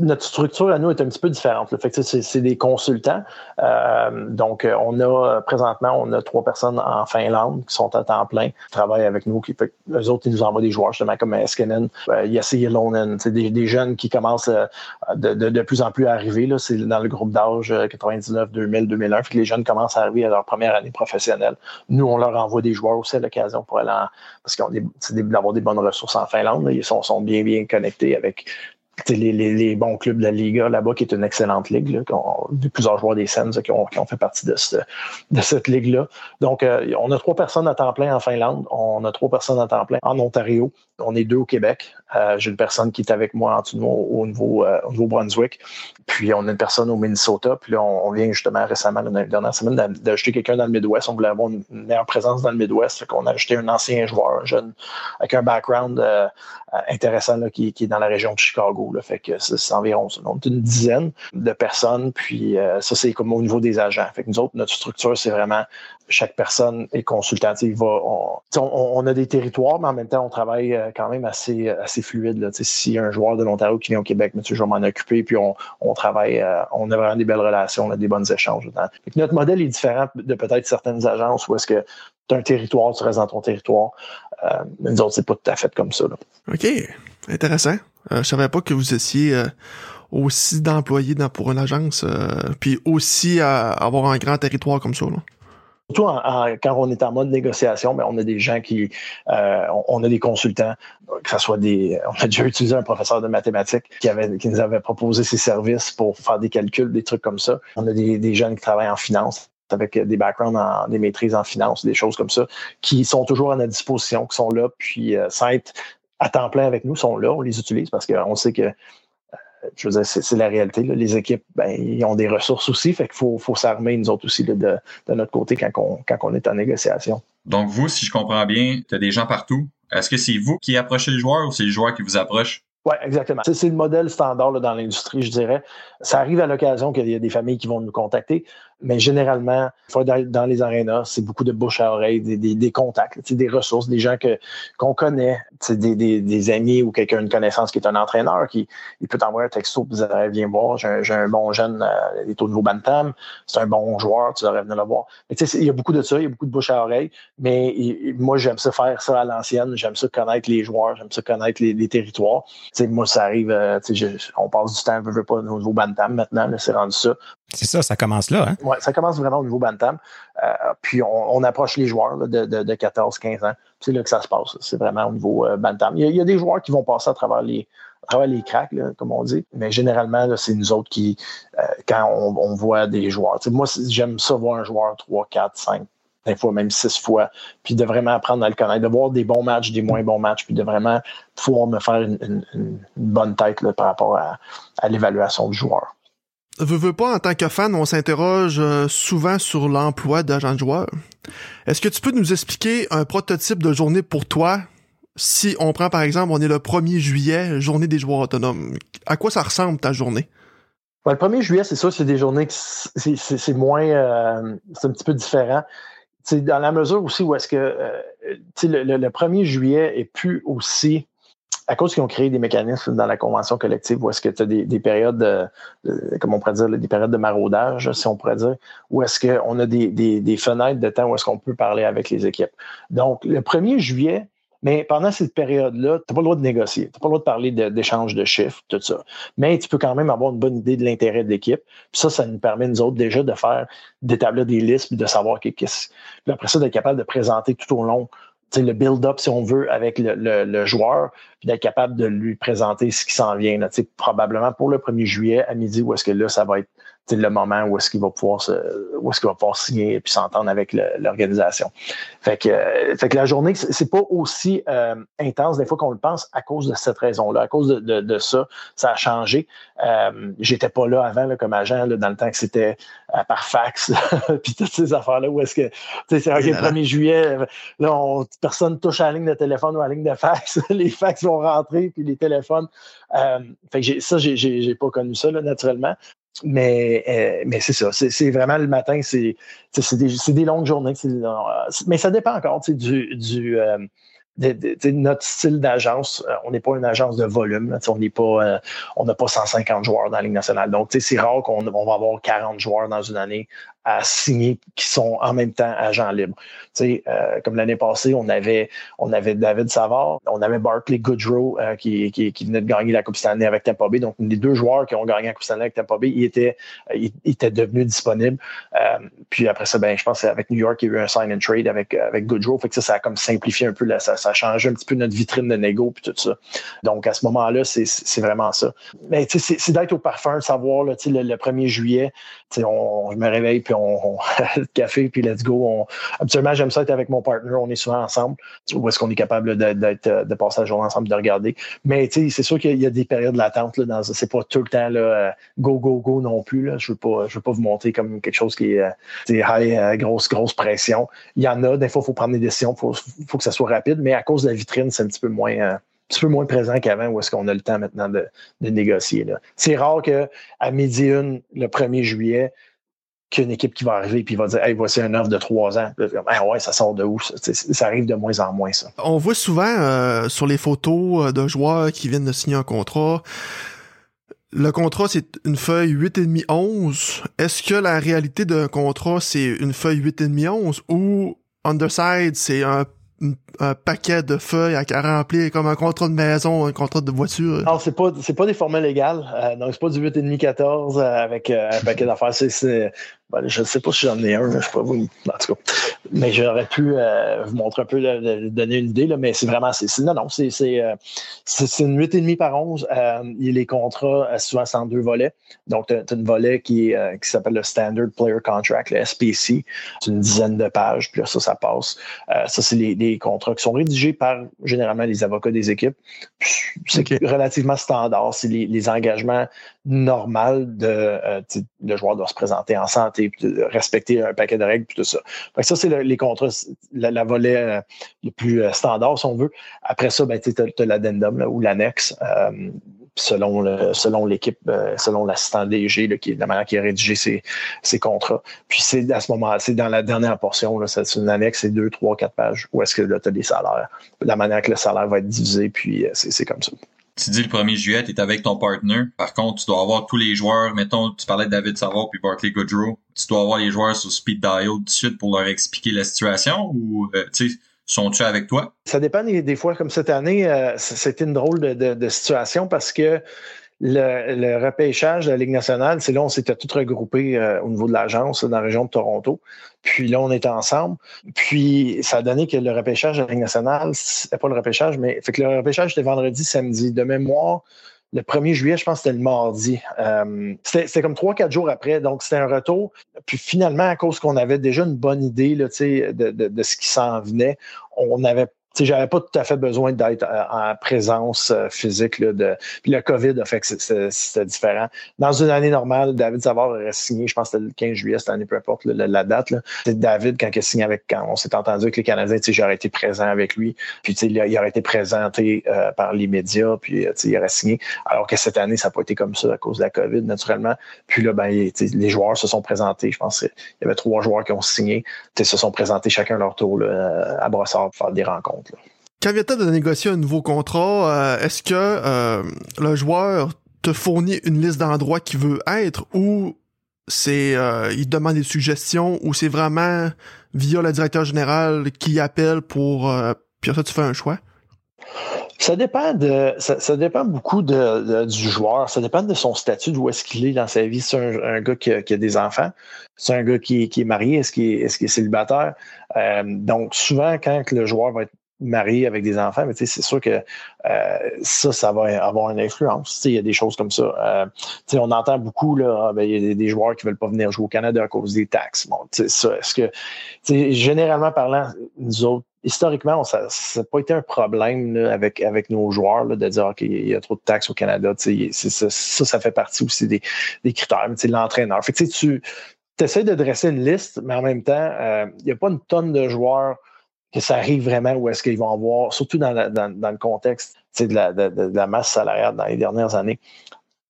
notre structure à nous est un petit peu différente. Fait c'est des consultants. Euh, donc, on a présentement, on a trois personnes en Finlande qui sont à temps plein, qui travaillent avec nous. Qui, eux autres, ils nous envoient des joueurs justement comme Eskenen, euh, Yassi Yalonen, des, des jeunes qui commencent euh, de, plus en plus à arriver. Là, c'est dans le groupe d'âge 99, 2000, 2001. Fait que les jeunes commencent à arriver à leur première année professionnelle. Nous, on leur envoie des joueurs aussi à l'occasion pour aller en, parce qu'on d'avoir des bonnes ressources en Finlande. Ils sont, sont bien bien connecté avec les, les, bons clubs de la Liga là-bas, qui est une excellente ligue. Là, plusieurs joueurs des Sens qui ont, qui ont, fait partie de, de cette ligue-là. Donc, euh, on a trois personnes à temps plein en Finlande, on a trois personnes à temps plein en Ontario, on est deux au Québec. Euh, j'ai une personne qui est avec moi en dessous au, nouveau, euh, au Nouveau-Brunswick. Puis on a une personne au Minnesota. Puis là, on, vient justement récemment, la dernière semaine, d'ajouter quelqu'un dans le Midwest. On voulait avoir une meilleure présence dans le Midwest. Fait qu'on a ajouté un ancien joueur, un jeune, avec un background euh, intéressant qui, est dans la région de Chicago. Fait que c'est environ ça. Une dizaine de personnes. Puis ça, c'est comme au niveau des agents. Fait que nous autres, notre structure, c'est vraiment chaque personne est consultative. On, a des territoires, mais en même temps, on travaille euh, quand même assez, euh, assez fluide. Là. A un joueur de l'Ontario qui vient au Québec, mais je vais m'en occuper, puis on, travaille, euh, on a vraiment des belles relations, on a des bons échanges. notre modèle est différent de peut-être certaines agences où est-ce que tu as un territoire, tu restes dans ton territoire. Euh, nous autres, c'est pas tout à fait comme ça. OK. Intéressant. je savais pas que vous étiez aussi d'employés pour une agence, puis aussi avoir un grand territoire comme ça. Surtout quand on est en mode négociation, mais on a des gens qui, euh, on, a des consultants, que ce soit des, on a déjà utilisé un professeur de mathématiques qui avait, qui nous avait proposé ses services pour faire des calculs, des trucs comme ça. On a des, des jeunes qui travaillent en finance avec des backgrounds en des maîtrises en finance, des choses comme ça, qui sont toujours à notre disposition, qui sont là, puis euh, à temps plein avec nous, sont là, on les utilise parce qu'on sait que je veux dire, c'est la réalité. Les équipes, ben, ils ont des ressources aussi, fait qu'il faut, faut s'armer, nous autres aussi, de, de, notre côté quand on, quand on est en négociation. Donc, vous, si je comprends bien, tu as des gens partout. Est-ce que c'est vous qui approchez les joueurs ou c'est les joueurs qui vous approchent? Oui, exactement. C'est le modèle standard dans l'industrie, je dirais. Ça arrive à l'occasion qu'il y a des familles qui vont nous contacter, mais généralement, dans les arénas, c'est beaucoup de bouche à oreille, des, des, contacts, des ressources, des gens qu'on connaît, des, des, des, amis ou quelqu'un une connaissance qui est un entraîneur qui il peut t'envoyer un texto pour dire viens voir, j'ai un, bon jeune, euh, il est au niveau bantam, c'est un bon joueur, tu devrais venir le voir. Mais il y a beaucoup de ça, il y a beaucoup de bouche à oreille, mais moi j'aime ça faire ça à l'ancienne, j'aime ça connaître les joueurs, j'aime ça connaître les, territoires. moi ça arrive, euh, on passe du temps, je veux pas au niveau bantam maintenant, c'est rendu ça. C'est ça, ça commence là. Hein? Oui, ça commence vraiment au niveau Bantam. Euh, puis on, approche les joueurs de, de, 14-15 ans. C'est là que ça se passe. C'est vraiment au niveau euh, Bantam. Il y, a, des joueurs qui vont passer à travers les, à travers les cracks, comme on dit. Mais généralement, c'est nous autres qui, euh, quand on, voit des joueurs. moi, j'aime ça voir un joueur 3, 4, 5, des fois même 6 fois, puis de vraiment apprendre à le connaître, de voir des bons matchs, des moins bons matchs, puis de vraiment pouvoir me faire une, bonne tête par rapport à l'évaluation du joueur veux, veux pas, en tant que fan, on s'interroge euh, souvent sur l'emploi d'agent de joueur. Est-ce que tu peux nous expliquer un prototype de journée pour toi? Si on prend par exemple, on est le 1er juillet, journée des joueurs autonomes. À quoi ça ressemble ta journée? le 1er juillet, c'est ça, c'est des journées que c'est moins, euh, c'est un petit peu différent. C'est dans la mesure aussi où est-ce que euh, le, le, 1er juillet est plus aussi à cause qu'ils ont créé des mécanismes dans la convention collective où est-ce que tu as des, périodes, de, comme on pourrait dire, des périodes de maraudage, si on pourrait dire, où est-ce qu'on a des, fenêtres de temps où est-ce qu'on peut parler avec les équipes. Donc, le 1er juillet, mais pendant cette période-là, tu n'as pas le droit de négocier, tu n'as pas le droit de parler d'échange de, chiffres, tout ça. Mais tu peux quand même avoir une bonne idée de l'intérêt de l'équipe. Puis ça, ça nous permet, nous autres, déjà de faire, d'établir des listes, puis de savoir qu'est-ce. Après ça, d'être capable de présenter tout au long le build-up, si on veut, avec le, le, joueur, puis d'être capable de lui présenter ce qui s'en vient. Là, probablement pour le 1er juillet à midi, où est-ce que là, ça va être le moment où est-ce qu'il va pouvoir se, où est-ce qu'il va pouvoir signer et puis s'entendre avec l'organisation. Fait que, euh, fait que la journée, c'est pas aussi euh, intense des fois qu'on le pense à cause de cette raison-là, à cause de, de, ça, ça a changé. Euh, J'étais pas là avant là, comme agent là, dans le temps que c'était par fax, (laughs) puis toutes ces affaires-là où est-ce que c'est le 1er juillet, là, on, personne touche à la ligne de téléphone ou à la ligne de fax, (laughs) les fax vont rentrer puis les téléphones. fait que ça, j'ai pas connu ça là, naturellement. Mais, euh, mais c'est ça. C'est vraiment le matin, c'est des, des, longues journées. Euh, mais ça dépend encore du, du, notre style d'agence, euh, on n'est pas une agence de volume. on n'est pas, euh, on n'a pas 150 joueurs dans la Ligue nationale. Donc, c'est rare qu'on va avoir 40 joueurs dans une année à signer qui sont en même temps agents libres. Euh, comme l'année passée, on avait, on avait David Savard, on avait Barkley Goodrow qui, qui, qui, venait de gagner la Coupe Stanley avec Tampa Bay. Donc, les deux joueurs qui ont gagné la Coupe Stanley avec Tampa Bay, ils étaient, ils, étaient devenus disponibles. puis après ça, ben, je pense avec New York, il y a eu un sign and trade avec, avec Goodrow. Fait que ça, ça a comme simplifié un peu ça, a changé un petit peu notre vitrine de négo puis tout ça. Donc, à ce moment-là, c'est vraiment ça. Mais c'est d'être au parfum, de savoir le, le 1er juillet, on, je me réveille puis on, (laughs) le café puis let's go. On, habituellement, j'aime ça être avec mon partner, on est souvent ensemble. Où est-ce qu'on est capable d'être de passer la journée ensemble, de regarder. Mais c'est sûr qu'il y a des périodes latentes. Là, c'est pas tout le temps euh, go, go, go non plus. Je veux veux pas vous monter comme quelque chose qui est euh, high, euh, grosse, grosse pression. Il y en a, des fois, il faut prendre des décisions, il faut, que ça soit rapide, mais à cause de la vitrine, c'est un petit peu moins, euh, un petit peu moins présent qu'avant où est-ce qu'on a le temps maintenant de, de négocier. C'est rare qu'à midi une, le 1er juillet, qu'une équipe qui va arriver et va dire Hey, voici un offre de trois ans. Ah ouais, ça sort de où? Ça, ça arrive de moins en moins, ça. On voit souvent euh, sur les photos euh, de joueurs qui viennent de signer un contrat. Le contrat, c'est une feuille 8,5-11. Est-ce que la réalité d'un contrat, c'est une feuille 8,5-11 ou underside, c'est un un, paquet de feuilles à, remplir comme un contrat de maison, un contrat de voiture? Non, c'est pas c'est pas des formats légales. Euh, donc c'est pas du 8,5 14 euh, avec euh, un paquet d'affaires. C'est ben, je ne sais pas si j'en ai un, je sais pas vous. En tout cas. Mais j'aurais pu euh, vous montrer un peu, donner une idée, là, mais c'est vraiment. c'est non, non, c'est euh, une 8,5 par 11. Euh, les contrats, euh, souvent, c'est en deux volets. Donc, tu as, une volet qui, qui s'appelle le Standard Player Contract, le SPC. C'est une dizaine de pages, puis là, ça, ça passe. ça, c'est les, les, contrats qui sont rédigés par généralement les avocats des équipes. C'est relativement standard. C'est les, les, engagements normaux de le joueur doit se présenter en santé respecter un paquet de règles, puis tout ça. ça, c'est les contrats, la, volet euh, le plus euh, standard, si on veut. Après ça, ben, tu as, l'addendum ou l'annexe. Euh, selon selon l'équipe, selon l'assistant DG, qui, la manière qui a rédigé ses, contrats. Puis c'est à ce moment c'est dans la dernière portion, c'est une annexe, c'est deux, trois, quatre pages, où est-ce que tu as des salaires, la manière que le salaire va être divisé, puis c'est comme ça tu dis le 1er juillet, tu es avec ton partner. Par contre, tu dois avoir tous les joueurs. Mettons, tu parlais de David Savard puis Barclay Goodrow. Tu dois avoir les joueurs sur speed dial tout de suite pour leur expliquer la situation ou, euh, tu sais, sont-ils avec toi? Ça dépend des, fois. Comme cette année, euh, c'était une drôle de, situation parce que le, le, repêchage de la Ligue nationale, c'est là on s'était tous regroupés euh, au niveau de l'agence dans la région de Toronto. Puis là, on était ensemble. Puis ça a donné que le repêchage de la Ligue nationale, c'était pas le repêchage, mais fait que le repêchage était vendredi, samedi. De mémoire, le 1er juillet, je pense que c'était le mardi. Euh, c'était comme trois, quatre jours après. Donc, c'était un retour. Puis finalement, à cause qu'on avait déjà une bonne idée là, de, de, de ce qui s'en venait, on avait j'avais pas tout à fait besoin d'être euh, en présence euh, physique. Là, de... Puis le COVID a fait que c'était différent. Dans une année normale, David Savard aurait signé, je pense que c'était le 15 juillet cette année, peu importe la, date. C'est David, quand il a signé avec, quand on s'est entendu avec les Canadiens, j'aurais été présent avec lui. Puis il, il aurait été présenté euh, par les médias, puis il aurait signé. Alors que cette année, ça n'a pas été comme ça à cause de la COVID, naturellement. Puis là, ben, les joueurs se sont présentés. Je pense qu'il y avait trois joueurs qui ont signé. Ils se sont présentés chacun leur tour là, à Brossard pour faire des rencontres. Quand vient de négocier un nouveau contrat, euh, est-ce que euh, le joueur te fournit une liste d'endroits qu'il veut être ou c'est euh, il demande des suggestions ou c'est vraiment via le directeur général qui appelle pour puis ça tu fais un choix? Ça dépend de ça, dépend beaucoup de, du joueur. Ça dépend de son statut, d'où est-ce qu'il est dans sa vie. C'est un, gars qui a, des enfants. C'est un gars qui, est marié. Est-ce qu'il est, est, est, célibataire? donc, souvent, quand le joueur va être marié avec des enfants, mais c'est sûr que euh, ça, ça va avoir une influence. Il y a des choses comme ça. Euh, on entend beaucoup, là, ah, ben, il y a des, joueurs qui ne veulent pas venir jouer au Canada à cause des taxes. Bon, ça, est-ce que, généralement parlant, nous autres, historiquement, ça n'a pas été un problème avec, avec nos joueurs là, de dire qu'il y a trop de taxes au Canada. Ça, ça, fait partie aussi des, critères. L'entraîneur. Fait tu essaies de dresser une liste, mais en même temps, euh, il n'y a pas une tonne de joueurs que ça arrive vraiment où est-ce qu'ils vont avoir, surtout dans, le contexte de la, masse salariale dans les dernières années.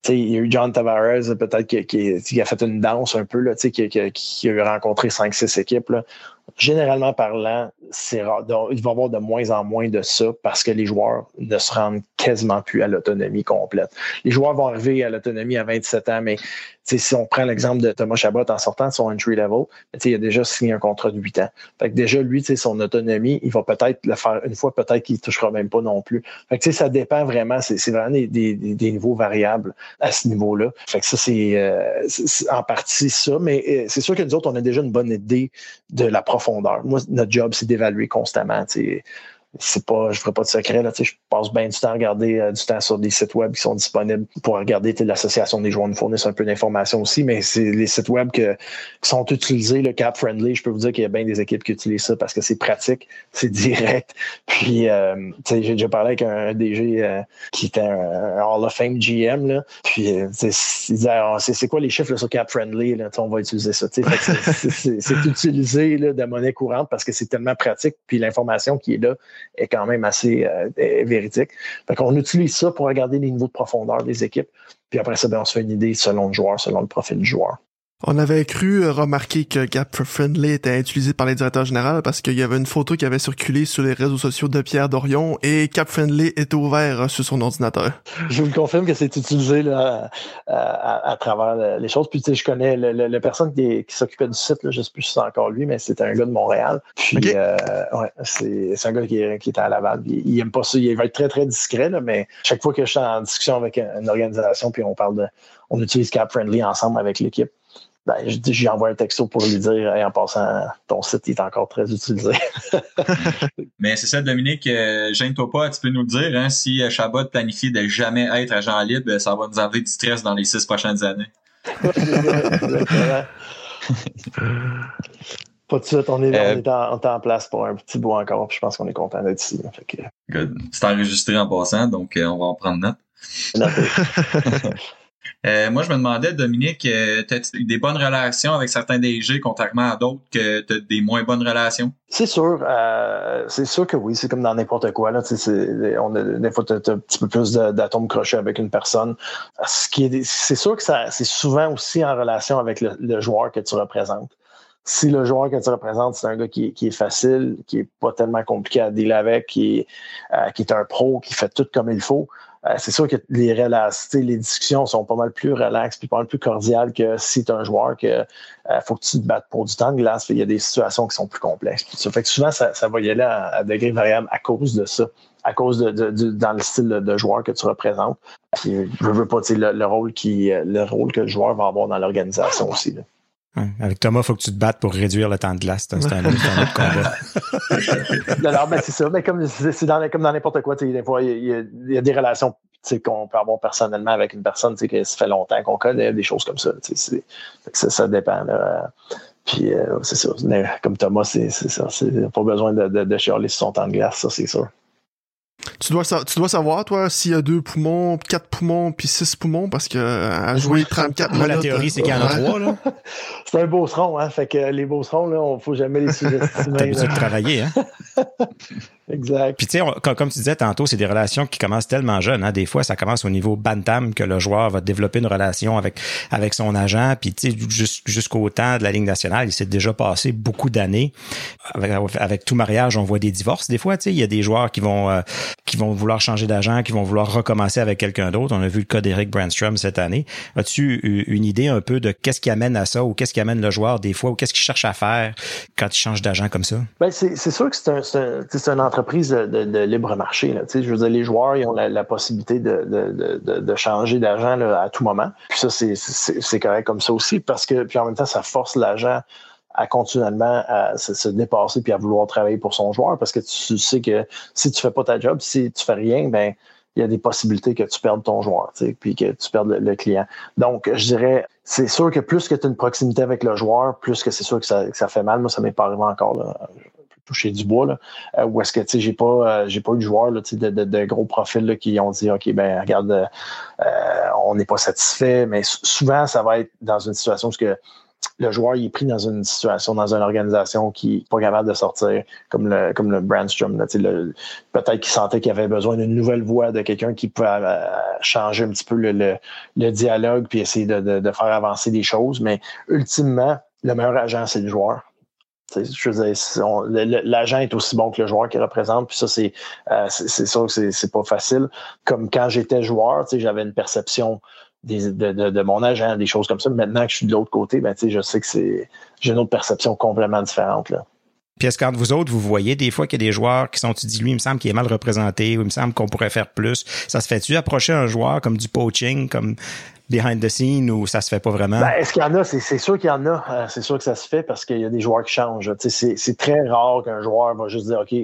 il y a eu John Tavares, peut-être, qui, a fait une danse un peu, là, qui, qui, a rencontré 5-6 équipes. Là. Généralement parlant, c'est rare. il va y avoir de moins en moins de ça parce que les joueurs ne se rendent quasiment plus à l'autonomie complète. Les joueurs vont arriver à l'autonomie à 27 ans, mais si on prend l'exemple de Thomas Chabot en sortant de son entry level, il a déjà signé un contrat de 8 ans. Fait que déjà, lui, son autonomie, il va peut-être le faire une fois, peut-être qu'il ne touchera même pas non plus. Fait que ça dépend vraiment, c'est vraiment des, des, niveaux variables à ce niveau-là. Fait que ça, c'est euh, en partie ça, mais euh, c'est sûr que nous autres, on a déjà une bonne idée de la profondeur. Moi, notre job, c'est d'évaluer constamment c'est pas, je ferai pas de secret, là, je passe bien du temps à regarder euh, du temps sur des sites web qui sont disponibles pour regarder l'association des joueurs nous fournissent un peu d'informations aussi, mais c'est les sites web que, qui sont utilisés, le cap friendly, je peux vous dire qu'il y a bien des équipes qui utilisent ça parce que c'est pratique, c'est direct. (laughs) Puis euh, j'ai déjà parlé avec un DG euh, qui était un, Hall of Fame GM, là, puis il disait ah, c'est quoi les chiffres sur cap friendly, là, on va utiliser ça. C'est (laughs) utilisé là, de monnaie courante parce que c'est tellement pratique, puis l'information qui est là est quand même assez euh, véridique. Fait qu'on utilise ça pour regarder les niveaux de profondeur des équipes. Puis après ça, ben, on se fait une idée selon le joueur, selon le profil du joueur. On avait cru remarquer que Gap Friendly était utilisé par les directeurs généraux parce qu'il y avait une photo qui avait circulé sur les réseaux sociaux de Pierre Dorion et Cap Friendly est ouvert sur son ordinateur. Je vous confirme que c'est utilisé là, à, travers les choses. Puis tu sais, je connais la personne qui, s'occupait du site, là, je sais plus si c'est encore lui, mais c'est un gars de Montréal. Puis euh, ouais, c'est un gars qui, qui était à Laval. il aime pas ça. Il va être très, très discret, là, mais chaque fois que je suis en discussion avec une organisation, puis on parle de. On utilise Cap Friendly ensemble avec l'équipe ben, j'ai envoyé un texto pour lui dire en passant, ton site est encore très utilisé. (laughs) Mais c'est ça, Dominique, euh, gêne-toi pas, tu peux nous le dire, hein, si euh, Chabot planifie de jamais être agent libre, ça va nous enlever du stress dans les six prochaines années. (laughs) Pas de suite, on est, on, euh, est en, place pour un petit bout encore, puis je pense qu'on est content d'être ici. Good. C'est enregistré en passant, donc on va en prendre note. (laughs) Euh, moi, je me demandais, Dominique, euh, as-tu des bonnes relations avec certains DG, contrairement à d'autres que tu as des moins bonnes relations? C'est sûr. Euh, c'est sûr que oui. C'est comme dans n'importe quoi. Là. On a, des fois, tu as, un petit peu plus d'atomes crochés avec une personne. C'est sûr que c'est souvent aussi en relation avec le, joueur que tu représentes si le joueur que tu représentes, c'est un gars qui, est facile, qui est pas tellement compliqué à dealer avec, qui est, qui est un pro, qui fait tout comme il faut, euh, c'est sûr que les les discussions sont pas mal plus relaxes puis pas mal plus cordiales que si tu es un joueur que euh, faut que tu te battes pour du temps de glace. Il y a des situations qui sont plus complexes. Ça fait que souvent, ça, va y aller à, degré variable à cause de ça, à cause de, dans le style de joueur que tu représentes. Je veux pas le, le, rôle qui, le rôle que le joueur va avoir dans l'organisation aussi. Avec Thomas, il faut que tu te battes pour réduire le temps de glace. C'est un, autre combat. (laughs) c'est ça. Mais comme c'est dans, comme dans n'importe quoi, des fois, il y, a, des relations qu'on peut avoir personnellement avec une personne que ça fait longtemps qu'on connaît, des choses comme ça. Ça, ça dépend. Puis euh, c'est ça. Comme Thomas, c'est ça. Pas besoin de, de, de chialer sur son temps de glace, ça, c'est sûr. Tu dois, tu dois savoir, toi, s'il y a deux poumons, quatre poumons, puis six poumons, parce que à jouer 34 Moi, la théorie, c'est qu'il y en a trois, là. (laughs) c'est un beauceron, hein. Fait que les beaucerons, là, on faut jamais les sous-estimer. (laughs) T'as besoin de travailler, hein? (laughs) exact. Puis tu sais, comme, tu disais tantôt, c'est des relations qui commencent tellement jeunes. Hein? Des fois, ça commence au niveau bantam que le joueur va développer une relation avec avec son agent. Puis tu sais, jusqu'au temps de la Ligue nationale, il s'est déjà passé beaucoup d'années. Avec, avec, tout mariage, on voit des divorces. Des fois, tu sais, il y a des joueurs qui vont euh, qui vont vouloir changer d'agent, qui vont vouloir recommencer avec quelqu'un d'autre. On a vu le cas d'Eric Brandstrom cette année. As-tu une idée un peu de qu'est-ce qui amène à ça ou qu'est-ce qui amène le joueur des fois ou qu'est-ce qu'il cherche à faire quand il change d'agent comme ça? Ben c'est sûr que c'est un, c'est un, entreprise de, libre marché. Là. Je veux dire, les joueurs ils ont la, possibilité de, changer d'agent à tout moment. Puis ça, c'est correct comme ça aussi parce que puis en même temps, ça force l'agent à continuellement à se, dépasser puis à vouloir travailler pour son joueur parce que tu sais que si tu fais pas ta job, si tu fais rien, ben il y a des possibilités que tu perdes ton joueur, puis que tu perdes le, client. Donc, je dirais, c'est sûr que plus que tu as une proximité avec le joueur, plus que c'est sûr que ça, fait mal. Moi, ça m'est pas arrivé encore. Là toucher du bois, là, euh, où est-ce que tu sais, j'ai pas, euh, j'ai pas eu de joueurs là, de, de, de, gros profils là, qui ont dit OK, ben regarde, euh, on n'est pas satisfait, mais souvent, ça va être dans une situation où que le joueur il est pris dans une situation, dans une organisation qui n'est pas capable de sortir, comme le, comme le Brandstrom. Peut-être qu'il sentait qu'il avait besoin d'une nouvelle voix, de quelqu'un qui pouvait changer un petit peu le, le, dialogue puis essayer de, de, de, faire avancer des choses. Mais ultimement, le meilleur agent, c'est le joueur. Je l'agent est aussi bon que le joueur qu'il représente, puis ça, c'est euh, sûr que c'est pas facile. Comme quand j'étais joueur, j'avais une perception de, de, mon agent, des choses comme ça. Maintenant que je suis de l'autre côté, ben, je sais que c'est j'ai une autre perception complètement différente. Là. Puis est-ce quand vous autres, vous voyez des fois qu'il y a des joueurs qui sont, tu dis, lui, il me semble qu'il est mal représenté, ou il me semble qu'on pourrait faire plus. Ça se fait-tu approcher un joueur comme du poaching, comme behind the scene ou ça se fait pas vraiment? Ben, est-ce qu'il y en a? C'est sûr qu'il y en a. Euh, c'est sûr que ça se fait parce qu'il y a des joueurs qui changent. C'est très rare qu'un joueur va juste dire OK,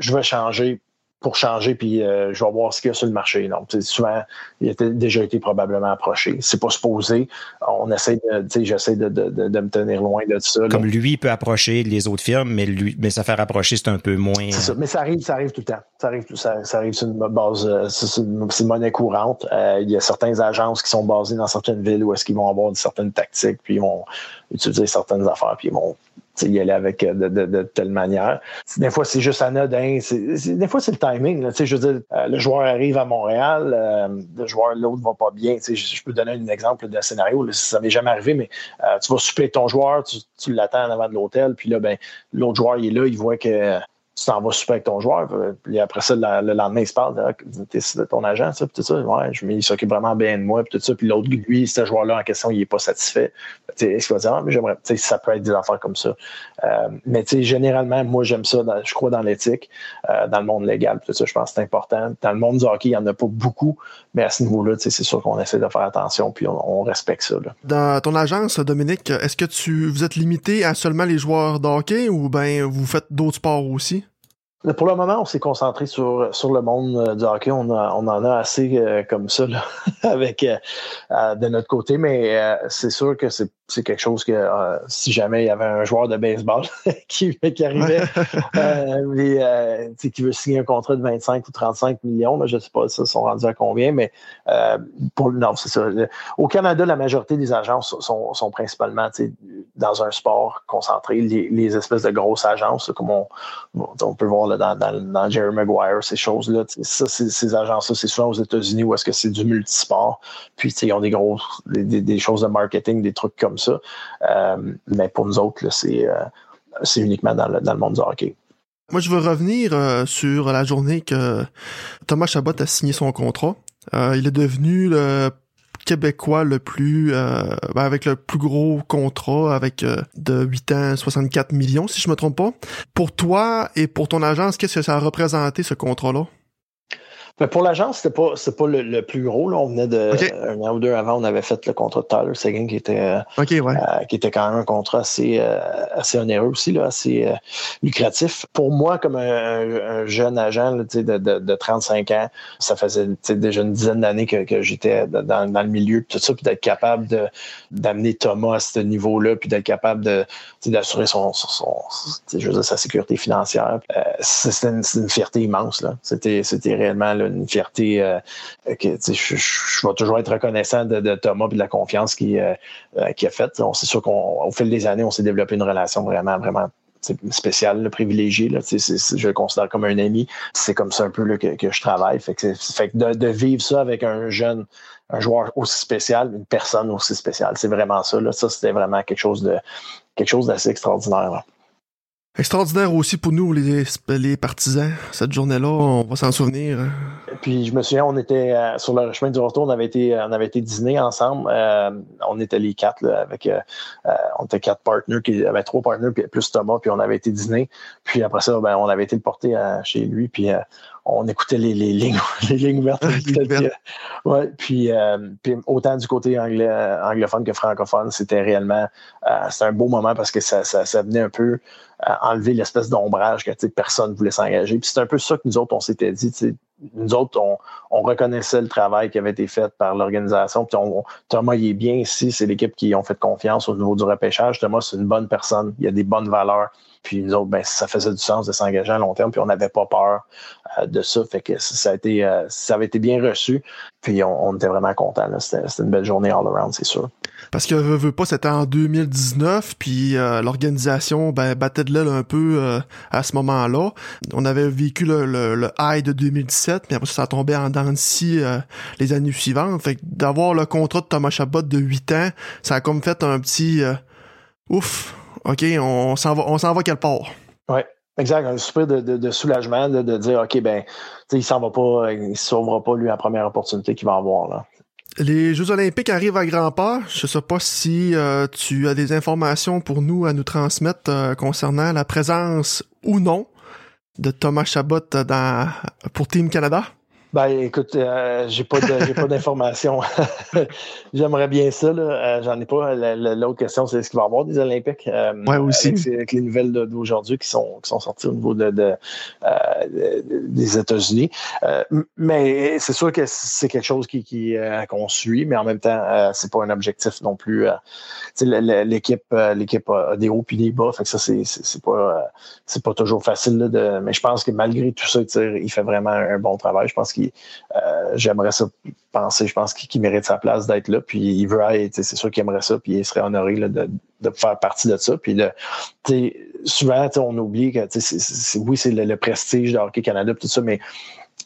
je vais changer pour changer, puis euh, je vais voir ce qu'il y a sur le marché. Donc, souvent, il a déjà été probablement approché. C'est pas supposé. On essaie de, j'essaie de, de, de, me tenir loin de ça. Comme lui peut approcher les autres firmes, mais lui, mais ça faire approcher, c'est un peu moins. C'est ça. Mais ça arrive, ça arrive tout le temps. Ça arrive, ça, arrive sur une base, euh, c'est une, monnaie courante. Euh, il y a certaines agences qui sont basées dans certaines villes où est-ce qu'ils vont avoir certaines tactiques, puis ils vont utiliser certaines affaires, puis ils vont y aller avec de, de, telle manière. Des fois, c'est juste anodin. des fois, c'est le timing. je veux dire, le joueur arrive à Montréal, le joueur, l'autre va pas bien. Je, je, peux donner un exemple d'un scénario. Là, ça m'est jamais arrivé, mais tu vas souper ton joueur, tu, tu l'attends en avant de l'hôtel, puis là, ben, l'autre joueur, il est là, il voit que tu t'en vas super avec ton joueur. Puis après ça, le, lendemain, il se parle de, ton agent, ça, puis tout ça. Ouais, je, il s'occupe vraiment bien de moi, puis tout ça. Puis l'autre, lui, ce joueur-là en question, il n'est pas satisfait. Est-ce qu'il va dire, ah, mais j'aimerais, ça peut être des affaires comme ça. Euh, mais généralement, moi, j'aime ça. je crois dans l'éthique, euh, dans le monde légal, tout ça, je pense que c'est important. Dans le monde du hockey, il n'y en a pas beaucoup, mais à ce niveau-là, c'est sûr qu'on essaie de faire attention, puis on, respecte ça. Dans ton agence, Dominique, est-ce que tu vous êtes limité à seulement les joueurs de hockey ou ben vous faites d'autres sports aussi? Pour le moment, on s'est concentré sur, sur le monde euh, du hockey. On, on en a assez euh, comme ça là, (laughs) avec euh, de notre côté, mais c'est sûr que c'est quelque chose que si jamais il y avait un joueur de baseball (laughs) qui, qui, arrivait (laughs) qui veut signer un contrat de 25 ou 35 millions, je ne sais pas ça sont rendus à combien, mais pour non, c'est ça. Au Canada, la majorité des agences sont, sont principalement dans un sport concentré, les, espèces de grosses agences, comme on, on peut voir dans, dans, Jerry Maguire, ces choses-là. Ça, ces agences-là, c'est souvent aux États-Unis où est-ce que c'est du multisport. Puis ils ont des gros des, choses de marketing, des trucs comme ça. Euh, mais pour nous autres, euh, c'est uniquement dans le, monde du hockey. Moi, je veux revenir euh, sur la journée que Thomas Chabot a signé son contrat. il est devenu le Québécois le plus ben, avec le plus gros contrat avec de 8 ans 64 millions si je me trompe pas. Pour toi et pour ton agence, qu'est-ce que ça a représenté ce contrat-là? Mais pour l'agence, c'était pas, pas le, plus gros. Là. On venait de un an ou deux avant, on avait fait le contrat de Tyler Seguin qui était euh, euh, qui était quand même un contrat assez, euh, assez onéreux aussi, là, assez lucratif. Pour moi, comme un, jeune agent de, de, de, 35 ans, ça faisait déjà une dizaine d'années que, que j'étais dans, dans, le milieu, tout ça, puis d'être capable d'amener Thomas à ce niveau-là, puis d'être capable d'assurer son, son, je veux dire, sa sécurité financière. c'était une, une, fierté immense. C'était, c'était une fierté euh, que je, vais toujours être reconnaissant de, Thomas et de la confiance qu'il euh, euh, a faite. C'est sûr qu'au fil des années, on s'est développé une relation vraiment, vraiment spéciale, privilégiée. Là, je le considère comme un ami. C'est comme ça un peu que, je travaille. Fait que, de, vivre ça avec un jeune, un joueur aussi spécial, une personne aussi spéciale, c'est vraiment ça. Là. Ça, c'était vraiment quelque chose de quelque chose d'assez extraordinaire. Extraordinaire aussi pour nous, les, les partisans. Cette journée-là, on va s'en souvenir. Hein. Puis je me souviens, on était euh, sur le chemin du retour, on avait été, on avait été dîner ensemble. Euh, on était les quatre là, avec, euh, on était quatre partenaires, qui il y avait trois partenaires puis plus Thomas, puis on avait été dîner. Puis après ça, ben, on avait été le porter chez lui, puis on écoutait les, les, lignes, (laughs) les lignes ouvertes. ouais, puis, puis, autant du côté anglais, anglophone que francophone, c'était réellement, c'était un beau moment parce que ça, ça, ça venait un peu enlever l'espèce d'ombrage que personne ne voulait s'engager. Puis c'est un peu ça que nous autres, on s'était dit. Nous autres, on, on, reconnaissait le travail qui avait été fait par l'organisation. Puis on, Thomas, il est bien ici. C'est l'équipe qui ont fait confiance au niveau du repêchage. Thomas, c'est une bonne personne. Il a des bonnes valeurs. Puis nous autres, ben, ça faisait du sens de s'engager à long terme, puis on n'avait pas peur euh, de ça. Fait que ça a été, euh, ça avait été bien reçu. Puis on, était vraiment contents. C'était une belle journée all around, c'est sûr. Parce que veut pas, c'était en 2019, puis euh, l'organisation ben, battait de l'aile un peu à ce moment-là. On avait vécu le, le, high de 2017, puis après ça, tombé en dents les années suivantes. Fait que d'avoir le contrat de Thomas Chabot de 8 ans, ça a comme fait un petit ouf, OK, on s'en va, on s'en va quelque part. Oui, exact. Un super de, soulagement de, dire, OK, ben, il s'en va pas, il ne sauvera pas lui la première opportunité qu'il va avoir. Là. Les Jeux olympiques arrivent à grands pas. Je sais pas si euh, tu as des informations pour nous à nous transmettre euh, concernant la présence ou non de Thomas Chabot pour Team Canada. Ben, écoute, euh, j'ai pas j'ai pas d'informations. (laughs) J'aimerais bien ça. Euh, j'en ai pas. L'autre question, c'est est-ce qu'il va y avoir des Olympiques? Euh, ouais, aussi. Avec, les nouvelles d'aujourd'hui qui sont, qui sont sorties au niveau de, de des États-Unis. mais c'est sûr que c'est quelque chose qui, qui qu'on suit, mais en même temps, c'est pas un objectif non plus. l'équipe, l'équipe a des hauts puis des bas. Fait que ça, c'est, c'est, pas c'est pas toujours facile. de, mais je pense que malgré tout ça, il fait vraiment un bon travail. Je pense qu'il Puis j'aimerais ça penser, je pense qu'il mérite sa place d'être là. Puis il veut c'est sûr qu'il aimerait ça, puis il serait honoré de, faire partie de ça. Puis souvent, on oublie que oui, c'est le, prestige de Hockey Canada, tout ça, mais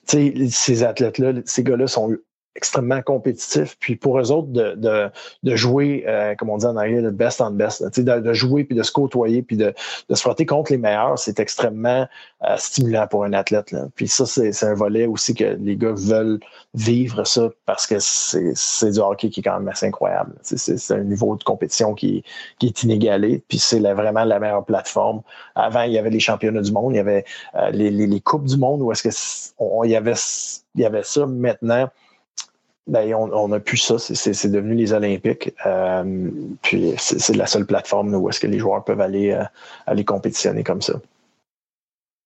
ces athlètes-là, ces gars-là sont extrêmement compétitif. Puis pour eux autres, de, de, de jouer, euh, comme on dit en anglais, de best on best, de, de, jouer puis de se côtoyer puis de, de se frotter contre les meilleurs, c'est extrêmement euh, stimulant pour un athlète. Là. Puis ça, c'est un volet aussi que les gars veulent vivre ça parce que c'est du hockey qui est quand même assez incroyable. C'est un niveau de compétition qui, qui est inégalé. Puis c'est vraiment la meilleure plateforme. Avant, il y avait les championnats du monde, il y avait euh, les, les, les, coupes du monde où est-ce que on, il y avait il y avait ça. Maintenant, ben, on n'a plus ça. C'est devenu les Olympiques. Euh, puis c'est la seule plateforme où est-ce que les joueurs peuvent aller, euh, aller compétitionner comme ça.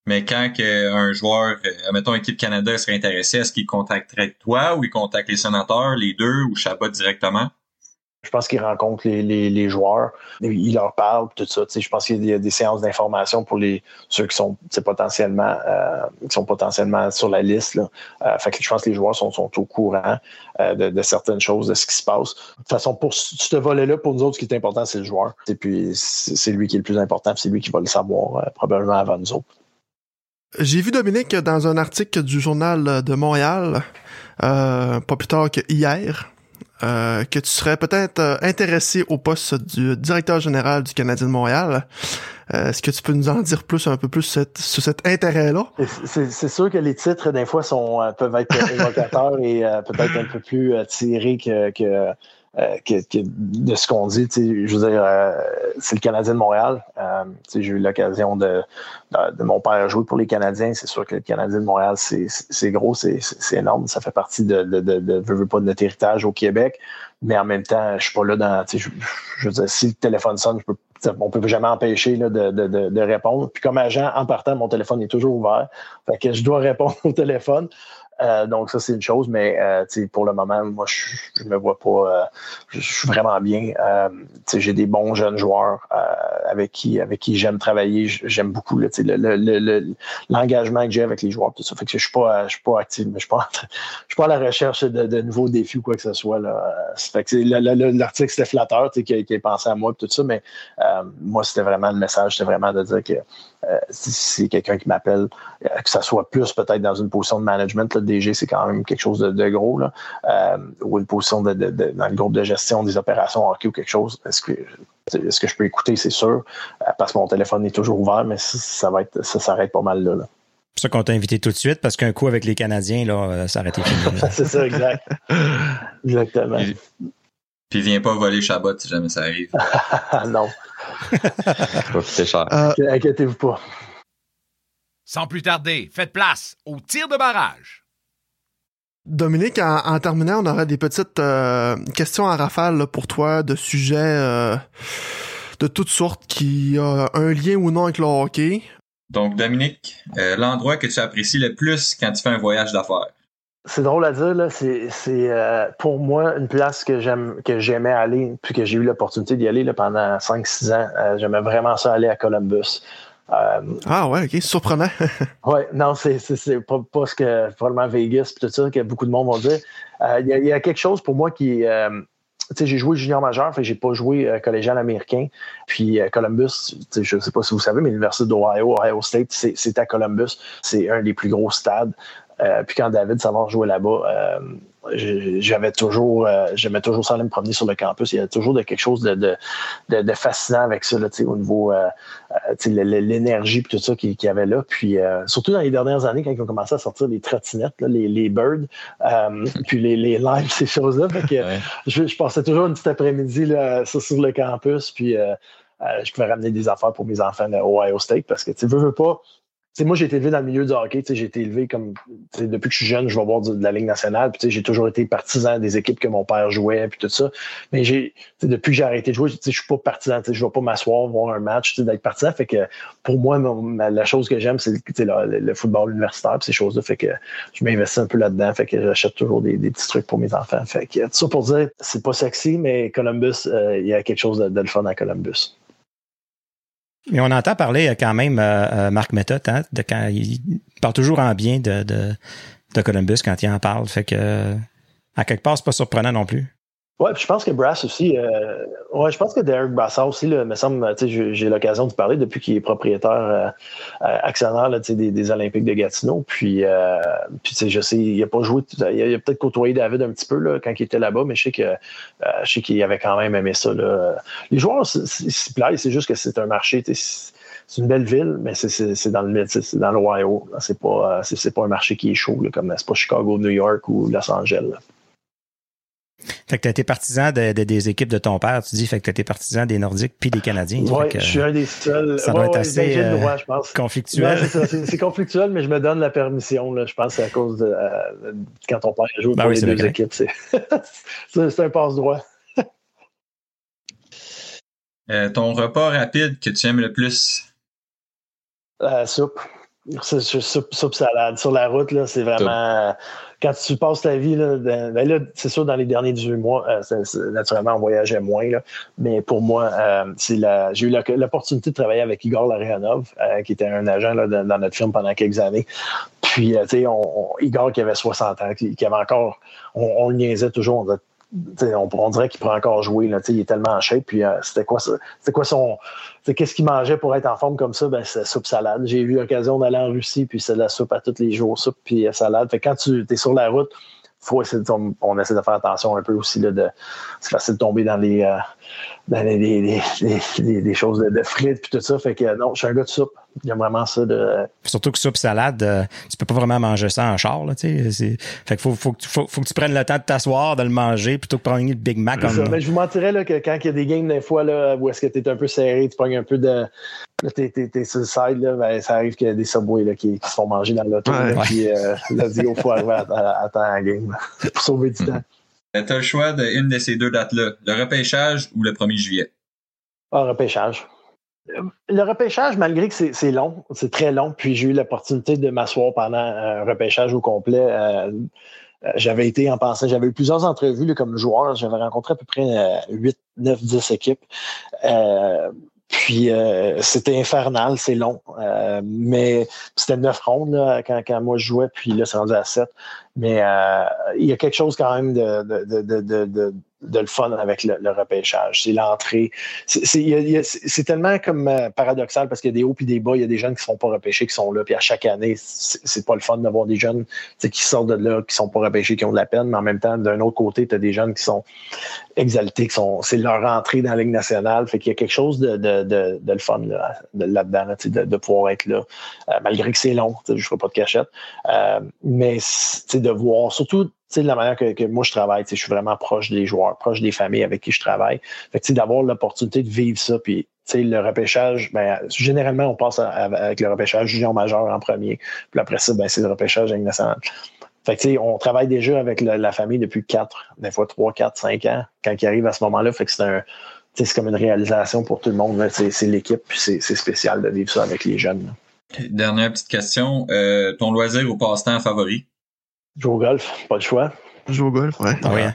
Mais quand un joueur, euh, mettons équipe Canada, serait intéressé, est-ce qu'il contacterait toi ou il contacte les sénateurs, les deux, ou Chabot directement? Je pense qu'il rencontre les, les, joueurs, il leur parle, tout ça. Je pense qu'il y a des séances d'information pour les ceux qui sont potentiellement euh, qui sont potentiellement sur la liste. Là. Euh, fait que je pense que les joueurs sont, sont au courant euh, de, certaines choses, de ce qui se passe. De toute façon, pour ce volet-là, pour nous autres, ce qui est important, c'est le joueur. Et puis c'est lui qui est le plus important, c'est lui qui va le savoir probablement avant nous autres. J'ai vu Dominique dans un article du journal de Montréal, pas plus tard que hier, euh, que tu serais peut-être euh, intéressé au poste du directeur général du Canadien de Montréal. Euh, est-ce que tu peux nous en dire plus, un peu plus sur cet intérêt-là? C'est sûr que les titres, des fois, sont, peuvent être (laughs) évocateurs et peut-être un peu plus tirés que, que euh, de ce qu'on dit. Je veux dire, euh, c'est le Canadien de Montréal. Euh, j'ai eu l'occasion de, de, mon père jouer pour les Canadiens. C'est sûr que le Canadien de Montréal, c'est gros, c'est énorme. Ça fait partie de, de, de, pas de notre héritage au Québec. Mais en même temps, je suis pas là dans. Je veux dire, si le téléphone sonne, je peux on peut jamais empêcher là, de, de, de, répondre. Puis comme agent, en partant, mon téléphone est toujours ouvert. Fait que je dois répondre (laughs) au téléphone. Euh, donc, ça, c'est une chose, mais euh, pour le moment, moi, je, ne me vois pas. Euh, je, suis vraiment bien. j'ai des bons jeunes joueurs avec qui avec qui j'aime travailler. J'aime beaucoup l'engagement le, que j'ai avec les joueurs. Tout ça. Fait que je suis pas, je suis pas actif, mais je suis pas, je suis pas à la recherche de, de, nouveaux défis ou quoi que ce soit. L'article, c'était flatteur, qui qui a pensé à moi tout ça, mais moi, c'était vraiment le message, c'était vraiment de dire que si c'est quelqu'un qui m'appelle, que ça soit plus peut-être dans une position de management, DG, c'est quand même quelque chose de, gros, là, euh, ou une position de, dans le groupe de gestion des opérations hockey ou quelque chose. Est-ce que, est-ce que je peux écouter, c'est sûr, parce que mon téléphone est toujours ouvert, mais ça, va être, ça s'arrête pas mal là. là. C'est ça qu'on t'a invité tout de suite parce qu'un coup avec les Canadiens, là, ça arrêtait. (laughs) c'est ça, exact. Exactement. Puis, puis viens pas voler Chabot si jamais ça arrive. (laughs) non. (laughs) C'est cher. Euh, inquiétez-vous pas. Sans plus tarder, faites place au tir de barrage. Dominique, en, terminant, on aurait des petites euh, questions à rafale pour toi de sujets euh, de toutes sortes qui ont un lien ou non avec le hockey. Donc, Dominique, l'endroit que tu apprécies le plus quand tu fais un voyage d'affaires? C'est drôle à dire, là. C'est, euh, pour moi une place que j'aime que j'aimais aller, puis que j'ai eu l'opportunité d'y aller là, pendant 5-6 ans. Euh, j'aimais vraiment ça aller à Columbus. Euh, ah ouais, ok, surprenant. (laughs) ouais, non, c'est, c'est, pas, pas, ce que probablement Vegas puis tout ça que beaucoup de monde vont dire. Il y, y, a quelque chose pour moi qui tu sais, j'ai joué junior majeur, fait j'ai pas joué collégial américain. Puis Columbus, je sais pas si vous savez, mais l'université d'Ohio, Ohio State, c'est à Columbus. C'est un des plus gros stades. Euh, puis quand David s'en va jouer là-bas, euh, j'avais toujours, euh, j'aimais toujours ça aller me promener sur le campus. Il y a toujours de quelque chose de, de, de, fascinant avec ça, là, au niveau euh, l'énergie et tout ça qu'il y avait là. Puis surtout dans les dernières années, quand ils ont commencé à sortir les trottinettes, là, les, les birds, (laughs) puis les, les lives, ces choses-là. je, je, passais toujours une petite après-midi là, sur, le campus, puis je pouvais ramener des affaires pour mes enfants au Ohio State parce que tu veux, veux pas moi, j'ai été élevé dans le milieu du hockey. J'ai été élevé comme. Depuis que je suis jeune, je vais voir de, la Ligue nationale. Puis j'ai toujours été partisan des équipes que mon père jouait, puis tout ça. Mais j'ai depuis que j'ai arrêté de jouer, je suis pas partisan. Je ne vais pas m'asseoir, voir un match, d'être partisan. Fait que pour moi, la chose que j'aime, c'est le, football universitaire, ces choses-là. Fait que je m'investis un peu là-dedans. Fait que j'achète toujours des, petits trucs pour mes enfants. Fait que tout ça pour dire, c'est pas sexy, mais Columbus, euh, il y a quelque chose de, de le fun à Columbus. Mais on entend parler quand même euh, euh Marc Méthode, hein, de quand il parle toujours en bien de, de, de Columbus quand il en parle. Fait que, à quelque part, c'est pas surprenant non plus. Oui, je pense que Brass aussi, euh, ouais, je pense que Derek Brassard aussi, là, me semble, j'ai l'occasion de parler depuis qu'il est propriétaire euh, actionnaire là, des, des, Olympiques de Gatineau. Puis, euh, puis je sais, il a pas joué, il a, peut-être côtoyé David un petit peu là, quand il était là-bas, mais je sais que euh, je sais qu'il avait quand même aimé ça. Là. Les joueurs s'y plaisent, c'est juste que c'est un marché. C'est une belle ville, mais c'est dans le c'est dans l'Ohio. C'est pas, c'est pas un marché qui est chaud, là, comme c'est pas Chicago, New York ou Los Angeles. Fait que tu été partisan de, des équipes de ton père, tu dis, fait que tu été partisan des Nordiques puis des Canadiens. Oui, je suis un des seuls. Ça doit être assez euh, droit, je pense. conflictuel. C'est conflictuel, mais je me donne la permission. Là, je pense c'est à cause de euh, quand ton père joue ben pour les deux équipes. (laughs) C'est un passe-droit. (laughs) Euh, ton repas rapide que tu aimes le plus? La soupe. Soupe, soupe, salade. Sur la route, là, c'est vraiment quand tu passes ta vie, là, ben là c'est sûr, dans les derniers 18 mois, euh, naturellement, on voyageait moins. Là, mais pour moi, euh, c'est la, j'ai eu l'opportunité de travailler avec Igor Larionov, euh, qui était un agent là, dans notre firme pendant quelques années. Puis, tu sais, Igor qui avait 60 ans, qui, avait encore, on, le niaisait toujours, on on, dirait qu'il pourrait encore jouer. Là, il est tellement en shape. Puis c'était quoi? C'était quoi son. Qu'est-ce qu'il mangeait pour être en forme comme ça? Ben, c'est soupe salade. J'ai eu l'occasion d'aller en Russie, puis c'est de la soupe à tous les jours, soupe puis salade. Fait quand tu es sur la route, faut on essaie de faire attention un peu aussi. Là, de, c'est facile de tomber dans les, dans les, les, les choses de, de frites puis tout ça. Fait que non, je suis un gars de soupe. Il y a vraiment ça de. Surtout que soupe salade, euh, tu peux pas vraiment manger ça en char, là, tu sais. Fait qu'il faut, faut, faut, faut, que tu prennes le temps de t'asseoir, de le manger, plutôt que de prendre une Big Mac. Comme... Ça, mais je vous mentirais là, que quand il y a des games des fois là, où est-ce que tu es un peu serré, tu prends un peu de. T'es, t'es, t'es sur le side, là, ben, ça arrive qu'il y a des subways là, qui, qui se font manger dans l'auto. Ouais, là, Puis euh, là, il faut arriver à, temps à la game pour sauver du temps. Euh, tu as le choix d'une de, de ces deux dates-là, le repêchage ou le 1er juillet? Ah, repêchage. Le repêchage, malgré que c'est long, c'est très long, puis j'ai eu l'opportunité de m'asseoir pendant un repêchage au complet. Euh, euh, j'avais été en passant, j'avais eu plusieurs entrevues comme joueur. J'avais rencontré à peu près 8, 9, 10 équipes. Euh, puis c'était infernal, c'est long. mais c'était neuf rondes quand, quand, moi je jouais, puis là, c'est rendu à 7. Mais il y a quelque chose quand même de, de, de, de de le fun avec le, repêchage. C'est l'entrée. C'est tellement comme euh, paradoxal parce qu'il y a des hauts et des bas. Il y a des jeunes qui ne sont pas repêchés, qui sont là. Puis à chaque année, c'est pas le fun d'avoir des jeunes qui sortent de là, qui sont pas repêchés, qui ont de la peine. Mais en même temps, d'un autre côté, tu as des jeunes qui sont exaltés, qui sont. C'est leur entrée dans la Ligue nationale. Fait qu'il y a quelque chose de, de, de, de le fun là-dedans, là de, de, pouvoir être là. Euh, malgré que c'est long, je ne ferai pas de cachette. Euh, mais de voir, surtout de la manière que, moi je travaille, je suis vraiment proche des joueurs, proche des familles avec qui je travaille. Fait que d'avoir l'opportunité de vivre ça, puis le repêchage, ben, généralement, on passe avec le repêchage junior majeur en premier. Puis après ça, ben, c'est le repêchage avec. Fait que, on travaille déjà avec la, famille depuis 4, des fois 3, 4, 5 ans. Quand il arrive à ce moment-là, fait que c'est un. C'est comme une réalisation pour tout le monde. C'est l'équipe, puis c'est spécial de vivre ça avec les jeunes. Dernière petite question. Euh, ton loisir ou passe-temps favori? Jouer au golf, pas le choix. Jouer au golf, ouais. Ah hein. ouais.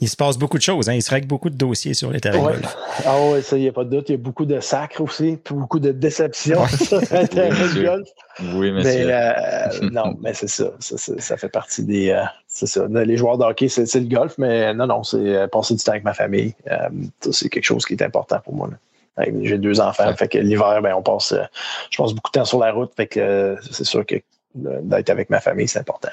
Il se passe beaucoup de choses. Hein. Il se règle beaucoup de dossiers sur les terrains de golf. Ah oui, ça, il n'y a pas de doute. Il y a beaucoup de sacres aussi, puis beaucoup de déceptions sur un terrain de golf. Oui, monsieur. Mais, euh, non, mais c'est ça, ça, fait partie des. Euh, c'est ça. Les joueurs de hockey, c'est le golf, mais non, non, c'est euh, passer du temps avec ma famille. c'est quelque chose qui est important pour moi. J'ai deux enfants, fait que l'hiver, ben, on passe, je passe beaucoup de temps sur la route, fait que c'est sûr que d'être avec ma famille, c'est important.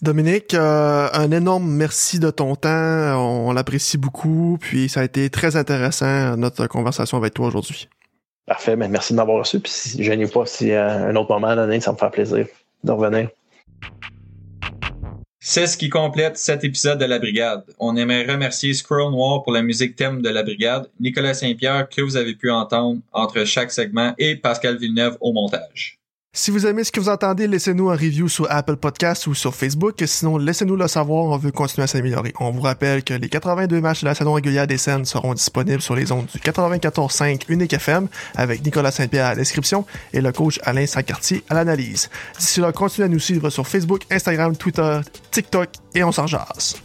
Dominique, euh, un énorme merci de ton temps. On, l'apprécie beaucoup. Puis ça a été très intéressant notre conversation avec toi aujourd'hui. Parfait. Mais merci de m'avoir reçu. Puis si je n'ai pas, si un autre moment donné, ça me fait plaisir de revenir. C'est ce qui complète cet épisode de La Brigade. On aimerait remercier Scroll Noir pour la musique thème de La Brigade, Nicolas Saint-Pierre que vous avez pu entendre entre chaque segment et Pascal Villeneuve au montage. Si vous aimez ce que vous entendez, laissez-nous un review sur Apple Podcasts ou sur Facebook. Sinon, laissez-nous le savoir, on veut continuer à s'améliorer. On vous rappelle que les 82 matchs de la saison régulière des scènes seront disponibles sur les ondes du 94.5 Unique FM avec Nicolas Saint-Pierre à la description et le coach Alain Saint-Cartier à l'analyse. D'ici là, continuez à nous suivre sur Facebook, Instagram, Twitter, TikTok et on s'en jase.